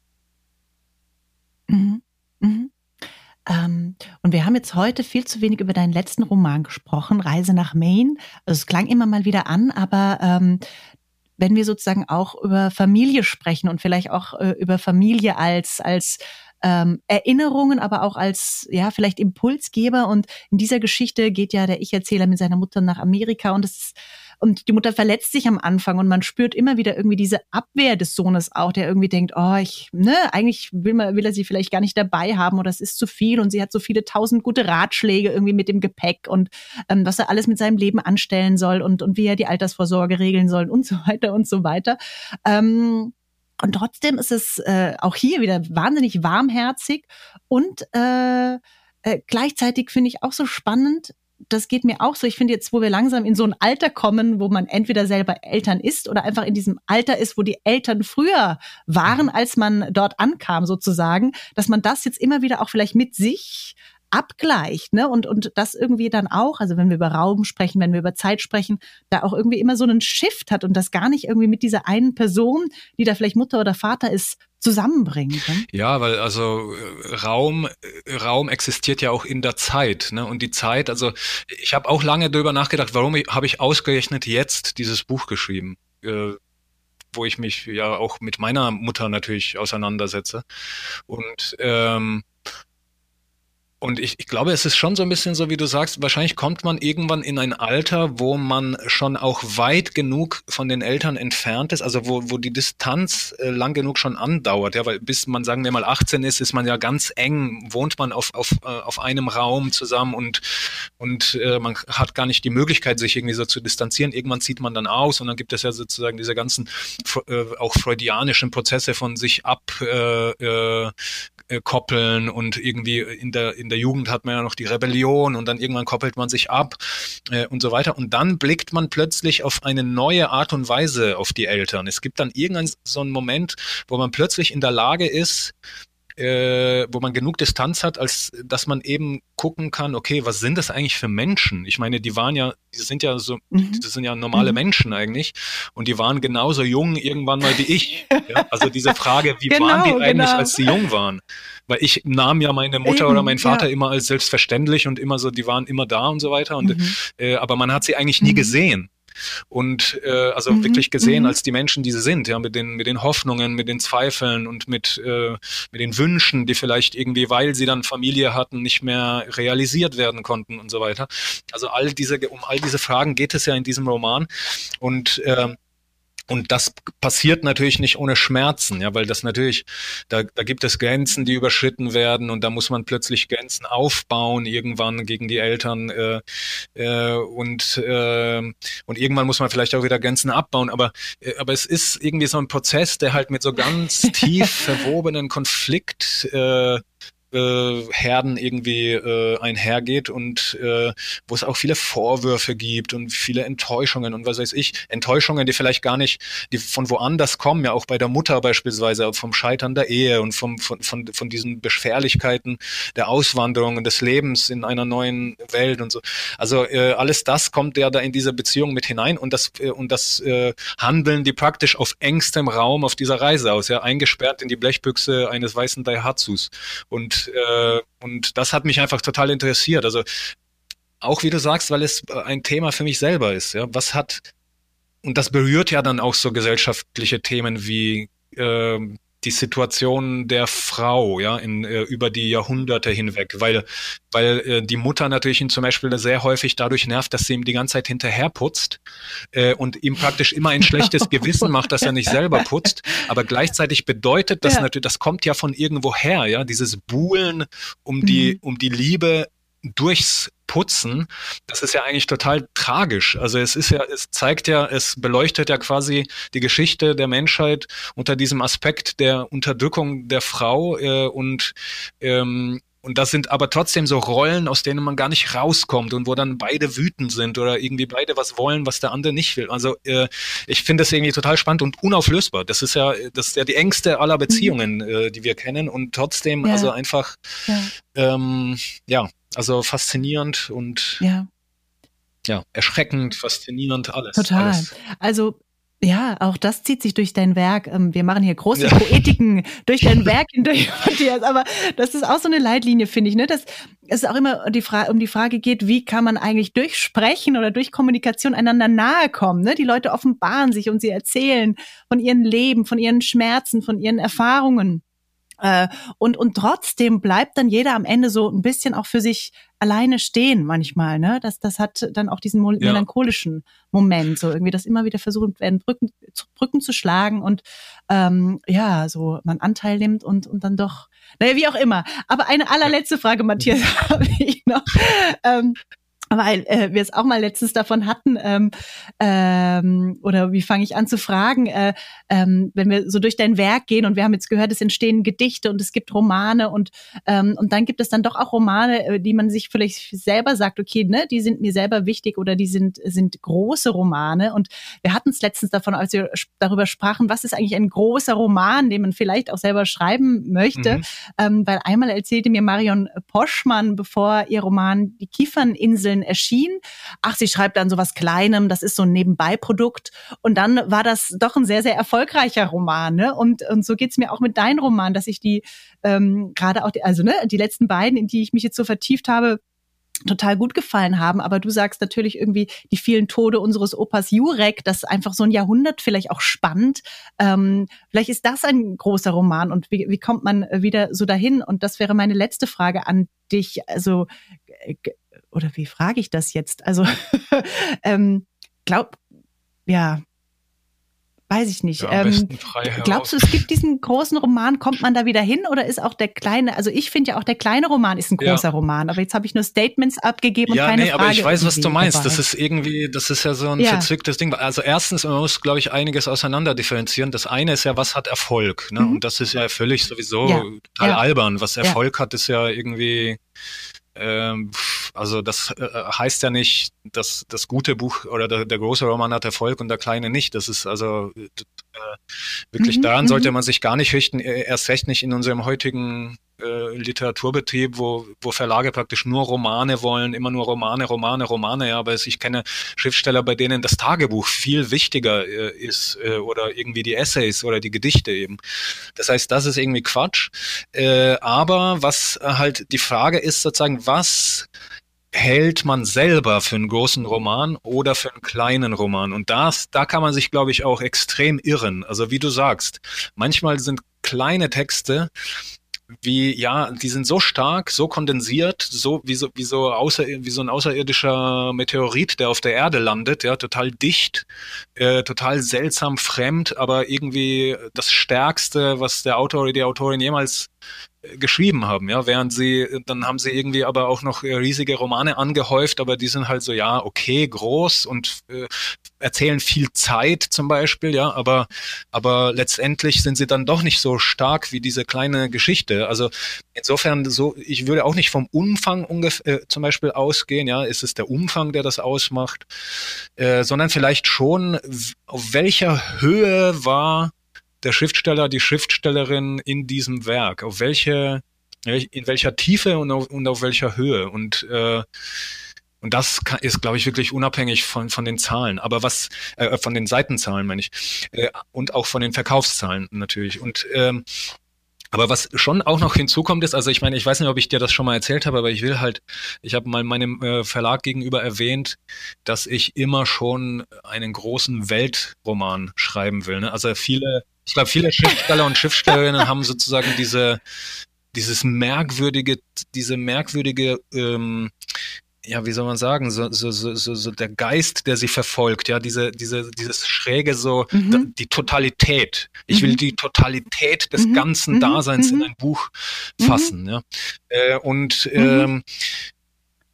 Speaker 1: Mhm. Mhm. Ähm, und wir haben jetzt heute viel zu wenig über deinen letzten Roman gesprochen, Reise nach Maine. Also es klang immer mal wieder an, aber ähm, wenn wir sozusagen auch über Familie sprechen und vielleicht auch äh, über Familie als, als ähm, Erinnerungen, aber auch als, ja, vielleicht Impulsgeber. Und in dieser Geschichte geht ja der Ich-Erzähler mit seiner Mutter nach Amerika und es und die Mutter verletzt sich am Anfang und man spürt immer wieder irgendwie diese Abwehr des Sohnes auch, der irgendwie denkt, oh, ich, ne, eigentlich will, man, will er sie vielleicht gar nicht dabei haben oder es ist zu viel und sie hat so viele tausend gute Ratschläge irgendwie mit dem Gepäck und ähm, was er alles mit seinem Leben anstellen soll und, und wie er die Altersvorsorge regeln soll und so weiter und so weiter. Ähm, und trotzdem ist es äh, auch hier wieder wahnsinnig warmherzig und äh, äh, gleichzeitig finde ich auch so spannend, das geht mir auch so. Ich finde jetzt, wo wir langsam in so ein Alter kommen, wo man entweder selber Eltern ist oder einfach in diesem Alter ist, wo die Eltern früher waren, mhm. als man dort ankam sozusagen, dass man das jetzt immer wieder auch vielleicht mit sich abgleicht, ne? Und, und das irgendwie dann auch, also wenn wir über Raum sprechen, wenn wir über Zeit sprechen, da auch irgendwie immer so einen Shift hat und das gar nicht irgendwie mit dieser einen Person, die da vielleicht Mutter oder Vater ist, zusammenbringen kann?
Speaker 2: Ja, weil also äh, Raum, äh, Raum existiert ja auch in der Zeit. Ne? Und die Zeit, also ich habe auch lange darüber nachgedacht, warum habe ich ausgerechnet jetzt dieses Buch geschrieben. Äh, wo ich mich ja auch mit meiner Mutter natürlich auseinandersetze. Und ähm, und ich, ich glaube, es ist schon so ein bisschen so, wie du sagst, wahrscheinlich kommt man irgendwann in ein Alter, wo man schon auch weit genug von den Eltern entfernt ist, also wo, wo die Distanz äh, lang genug schon andauert, ja, weil bis man, sagen wir mal, 18 ist, ist man ja ganz eng, wohnt man auf, auf, äh, auf einem Raum zusammen und, und äh, man hat gar nicht die Möglichkeit, sich irgendwie so zu distanzieren. Irgendwann zieht man dann aus und dann gibt es ja sozusagen diese ganzen äh, auch freudianischen Prozesse von sich ab äh, äh, äh, koppeln und irgendwie in der, in der Jugend hat man ja noch die Rebellion und dann irgendwann koppelt man sich ab äh, und so weiter. Und dann blickt man plötzlich auf eine neue Art und Weise auf die Eltern. Es gibt dann irgendeinen so einen Moment, wo man plötzlich in der Lage ist, äh, wo man genug Distanz hat, als dass man eben gucken kann, okay, was sind das eigentlich für Menschen? Ich meine, die waren ja, die sind ja so, mhm. das sind ja normale mhm. Menschen eigentlich und die waren genauso jung irgendwann mal wie ich. ja? Also diese Frage, wie genau, waren die eigentlich, genau. als sie jung waren? Weil ich nahm ja meine Mutter Eben, oder meinen Vater ja. immer als selbstverständlich und immer so, die waren immer da und so weiter. Und, mhm. äh, aber man hat sie eigentlich nie mhm. gesehen und äh, also mhm. wirklich gesehen mhm. als die Menschen, die sie sind, ja, mit den, mit den Hoffnungen, mit den Zweifeln und mit, äh, mit den Wünschen, die vielleicht irgendwie, weil sie dann Familie hatten, nicht mehr realisiert werden konnten und so weiter. Also all diese, um all diese Fragen geht es ja in diesem Roman. Und äh, und das passiert natürlich nicht ohne Schmerzen, ja, weil das natürlich, da, da gibt es Grenzen, die überschritten werden und da muss man plötzlich Grenzen aufbauen irgendwann gegen die Eltern äh, äh, und äh, und irgendwann muss man vielleicht auch wieder Grenzen abbauen, aber äh, aber es ist irgendwie so ein Prozess, der halt mit so ganz tief verwobenen Konflikt äh, äh, Herden irgendwie äh, einhergeht und äh, wo es auch viele Vorwürfe gibt und viele Enttäuschungen und was weiß ich, Enttäuschungen, die vielleicht gar nicht, die von woanders kommen, ja auch bei der Mutter beispielsweise, vom Scheitern der Ehe und vom, von, von, von diesen Beschwerlichkeiten der Auswanderung und des Lebens in einer neuen Welt und so. Also äh, alles das kommt ja da in diese Beziehung mit hinein und das äh, und das äh, handeln die praktisch auf engstem Raum auf dieser Reise aus, ja, eingesperrt in die Blechbüchse eines weißen Daihatsus und äh, und das hat mich einfach total interessiert. Also auch wie du sagst, weil es ein Thema für mich selber ist. Ja, was hat und das berührt ja dann auch so gesellschaftliche Themen wie äh, die Situation der Frau, ja, in, äh, über die Jahrhunderte hinweg, weil, weil äh, die Mutter natürlich ihn zum Beispiel sehr häufig dadurch nervt, dass sie ihm die ganze Zeit hinterher putzt äh, und ihm praktisch immer ein schlechtes Gewissen macht, dass er nicht selber putzt. Aber gleichzeitig bedeutet das ja. natürlich, das kommt ja von irgendwo her, ja, dieses Buhlen um die, mhm. um die Liebe durchs Putzen, das ist ja eigentlich total tragisch. Also es ist ja, es zeigt ja, es beleuchtet ja quasi die Geschichte der Menschheit unter diesem Aspekt der Unterdrückung der Frau äh, und ähm, und das sind aber trotzdem so Rollen, aus denen man gar nicht rauskommt und wo dann beide wütend sind oder irgendwie beide was wollen, was der andere nicht will. Also äh, ich finde das irgendwie total spannend und unauflösbar. Das ist ja, das ist ja die engste aller Beziehungen, mhm. äh, die wir kennen und trotzdem ja. also einfach ja. Ähm, ja, also faszinierend und ja. ja, erschreckend, faszinierend, alles.
Speaker 1: Total.
Speaker 2: Alles.
Speaker 1: Also ja, auch das zieht sich durch dein Werk. Ähm, wir machen hier große ja. Poetiken durch dein Werk hindurch, Matthias. Aber das ist auch so eine Leitlinie, finde ich, ne? Dass es auch immer die um die Frage geht, wie kann man eigentlich durch Sprechen oder durch Kommunikation einander nahe kommen? Ne? Die Leute offenbaren sich und sie erzählen von ihrem Leben, von ihren Schmerzen, von ihren Erfahrungen. Äh, und, und trotzdem bleibt dann jeder am Ende so ein bisschen auch für sich alleine stehen manchmal, ne? Das, das hat dann auch diesen ja. melancholischen Moment, so irgendwie, dass immer wieder versucht werden, Brücken, Brücken zu schlagen und ähm, ja, so man Anteil nimmt und, und dann doch, naja, wie auch immer. Aber eine allerletzte Frage, Matthias, habe ich noch. Ähm, weil äh, wir es auch mal letztens davon hatten, ähm, ähm, oder wie fange ich an zu fragen, äh, ähm, wenn wir so durch dein Werk gehen und wir haben jetzt gehört, es entstehen Gedichte und es gibt Romane und ähm, und dann gibt es dann doch auch Romane, äh, die man sich vielleicht selber sagt, okay, ne, die sind mir selber wichtig oder die sind sind große Romane und wir hatten es letztens davon, als wir darüber sprachen, was ist eigentlich ein großer Roman, den man vielleicht auch selber schreiben möchte, mhm. ähm, weil einmal erzählte mir Marion Poschmann, bevor ihr Roman Die Kieferninseln Köln erschien. Ach, sie schreibt dann so was Kleinem, das ist so ein Nebenbeiprodukt. Und dann war das doch ein sehr, sehr erfolgreicher Roman. Ne? Und, und so geht's mir auch mit deinem Roman, dass ich die ähm, gerade auch, die, also ne, die letzten beiden, in die ich mich jetzt so vertieft habe, total gut gefallen haben. Aber du sagst natürlich irgendwie die vielen Tode unseres Opas Jurek, das einfach so ein Jahrhundert vielleicht auch spannend. Ähm, vielleicht ist das ein großer Roman und wie, wie kommt man wieder so dahin? Und das wäre meine letzte Frage an dich. Also oder wie frage ich das jetzt? Also, ähm, glaub, ja, weiß ich nicht. Ja, ähm, glaubst du, es gibt diesen großen Roman, kommt man da wieder hin oder ist auch der kleine, also ich finde ja auch der kleine Roman ist ein großer ja. Roman, aber jetzt habe ich nur Statements abgegeben
Speaker 2: ja,
Speaker 1: und keine
Speaker 2: nee,
Speaker 1: Frage.
Speaker 2: aber ich weiß, was du meinst. Dabei. Das ist irgendwie, das ist ja so ein ja. verzwicktes Ding. Also erstens, man muss, glaube ich, einiges auseinander differenzieren. Das eine ist ja, was hat Erfolg? Ne? Mhm. Und das ist ja völlig sowieso total albern. Was Erfolg hat, ist ja irgendwie ähm, also das äh, heißt ja nicht, dass das gute Buch oder der, der, große Roman hat Erfolg und der kleine nicht. Das ist also äh, wirklich mhm, daran sollte mhm. man sich gar nicht richten, äh, erst recht nicht in unserem heutigen äh, Literaturbetrieb, wo, wo Verlage praktisch nur Romane wollen, immer nur Romane, Romane, Romane, ja, aber ich kenne Schriftsteller, bei denen das Tagebuch viel wichtiger äh, ist äh, oder irgendwie die Essays oder die Gedichte eben. Das heißt, das ist irgendwie Quatsch. Äh, aber was halt die Frage ist sozusagen, was hält man selber für einen großen Roman oder für einen kleinen Roman. Und das, da kann man sich, glaube ich, auch extrem irren. Also wie du sagst, manchmal sind kleine Texte wie, ja, die sind so stark, so kondensiert, so wie so, wie so, außer, wie so ein außerirdischer Meteorit, der auf der Erde landet, ja, total dicht, äh, total seltsam fremd, aber irgendwie das Stärkste, was der Autor oder die Autorin jemals geschrieben haben, ja, während sie, dann haben sie irgendwie aber auch noch riesige Romane angehäuft, aber die sind halt so, ja, okay, groß und äh, erzählen viel Zeit zum Beispiel, ja, aber, aber letztendlich sind sie dann doch nicht so stark wie diese kleine Geschichte. Also insofern so, ich würde auch nicht vom Umfang ungefähr äh, zum Beispiel ausgehen, ja, ist es der Umfang, der das ausmacht, äh, sondern vielleicht schon, auf welcher Höhe war der Schriftsteller, die Schriftstellerin in diesem Werk? Auf welche, in welcher Tiefe und auf, und auf welcher Höhe? Und äh, und das ist, glaube ich, wirklich unabhängig von, von den Zahlen. Aber was, äh, von den Seitenzahlen meine ich. Äh, und auch von den Verkaufszahlen natürlich. Und ähm, Aber was schon auch noch hinzukommt ist, also ich meine, ich weiß nicht, ob ich dir das schon mal erzählt habe, aber ich will halt, ich habe mal meinem äh, Verlag gegenüber erwähnt, dass ich immer schon einen großen Weltroman schreiben will. Ne? Also viele, ich glaube, viele Schriftsteller und Schriftstellerinnen haben sozusagen diese dieses merkwürdige, diese merkwürdige ähm, ja, wie soll man sagen, so, so, so, so, der Geist, der sie verfolgt, ja, diese, diese, dieses schräge so, mhm. die Totalität. Ich mhm. will die Totalität des mhm. ganzen mhm. Daseins in mhm. ein Buch mhm. fassen, ja. Äh, und ähm,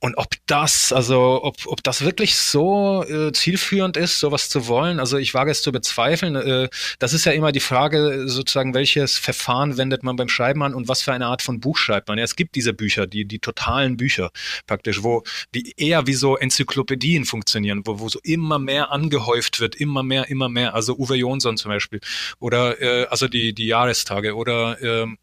Speaker 2: und ob das, also ob, ob das wirklich so äh, zielführend ist, sowas zu wollen, also ich wage es zu bezweifeln. Äh, das ist ja immer die Frage, sozusagen, welches Verfahren wendet man beim Schreiben an und was für eine Art von Buch schreibt man. Ja, es gibt diese Bücher, die, die totalen Bücher praktisch, wo die eher wie so Enzyklopädien funktionieren, wo, wo so immer mehr angehäuft wird, immer mehr, immer mehr. Also Uwe Jonsson zum Beispiel. Oder äh, also die, die Jahrestage oder ähm,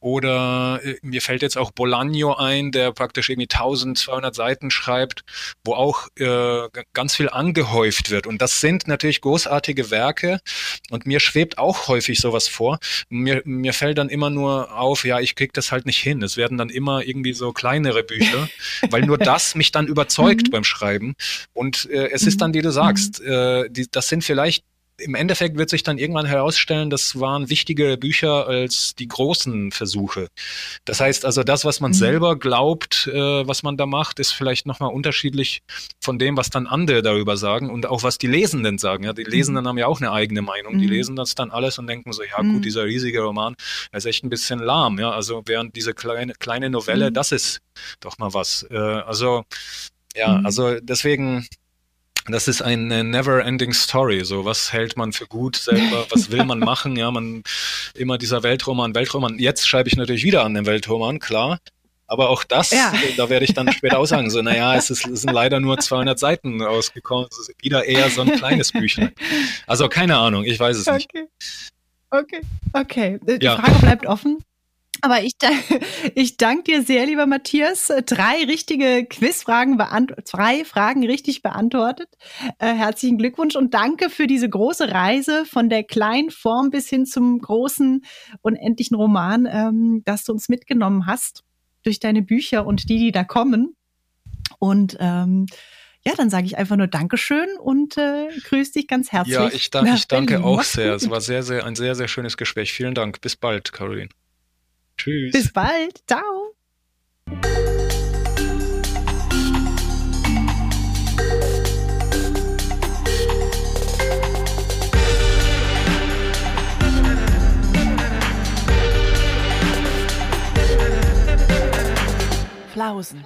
Speaker 2: oder äh, mir fällt jetzt auch Bolaño ein, der praktisch irgendwie 1200 Seiten schreibt, wo auch äh, ganz viel angehäuft wird. Und das sind natürlich großartige Werke. Und mir schwebt auch häufig sowas vor. Mir, mir fällt dann immer nur auf, ja, ich krieg das halt nicht hin. Es werden dann immer irgendwie so kleinere Bücher, weil nur das mich dann überzeugt mhm. beim Schreiben. Und äh, es ist dann, wie du sagst, mhm. äh, die, das sind vielleicht im Endeffekt wird sich dann irgendwann herausstellen, das waren wichtige Bücher als die großen Versuche. Das heißt also, das, was man mhm. selber glaubt, äh, was man da macht, ist vielleicht nochmal unterschiedlich von dem, was dann andere darüber sagen und auch was die Lesenden sagen. Ja, die Lesenden mhm. haben ja auch eine eigene Meinung. Mhm. Die lesen das dann alles und denken so, ja gut, mhm. dieser riesige Roman, der ist echt ein bisschen lahm. Ja, also während diese kleine, kleine Novelle, mhm. das ist doch mal was. Äh, also ja, mhm. also deswegen das ist eine never-ending Story. So, was hält man für gut selber? Was will man machen? Ja, man immer dieser Weltroman, Weltroman. Jetzt schreibe ich natürlich wieder an den Weltroman, klar. Aber auch das, ja. da werde ich dann später auch sagen, so, naja, es, ist, es sind leider nur 200 Seiten rausgekommen. Es ist wieder eher so ein kleines Büchlein. Also keine Ahnung, ich weiß es
Speaker 1: okay.
Speaker 2: nicht.
Speaker 1: Okay, okay. Die ja. Frage bleibt offen. Aber ich, ich danke dir sehr, lieber Matthias. Drei richtige Quizfragen beantwortet, zwei Fragen richtig beantwortet. Äh, herzlichen Glückwunsch und danke für diese große Reise von der kleinen Form bis hin zum großen, unendlichen Roman, ähm, dass du uns mitgenommen hast durch deine Bücher und die, die da kommen. Und ähm, ja, dann sage ich einfach nur Dankeschön und äh, grüße dich ganz herzlich.
Speaker 2: Ja, ich, danke, ich danke auch sehr. Es war sehr, sehr, ein sehr, sehr schönes Gespräch. Vielen Dank. Bis bald, Caroline.
Speaker 1: Tschüss. Bis bald. Ciao. Flausen.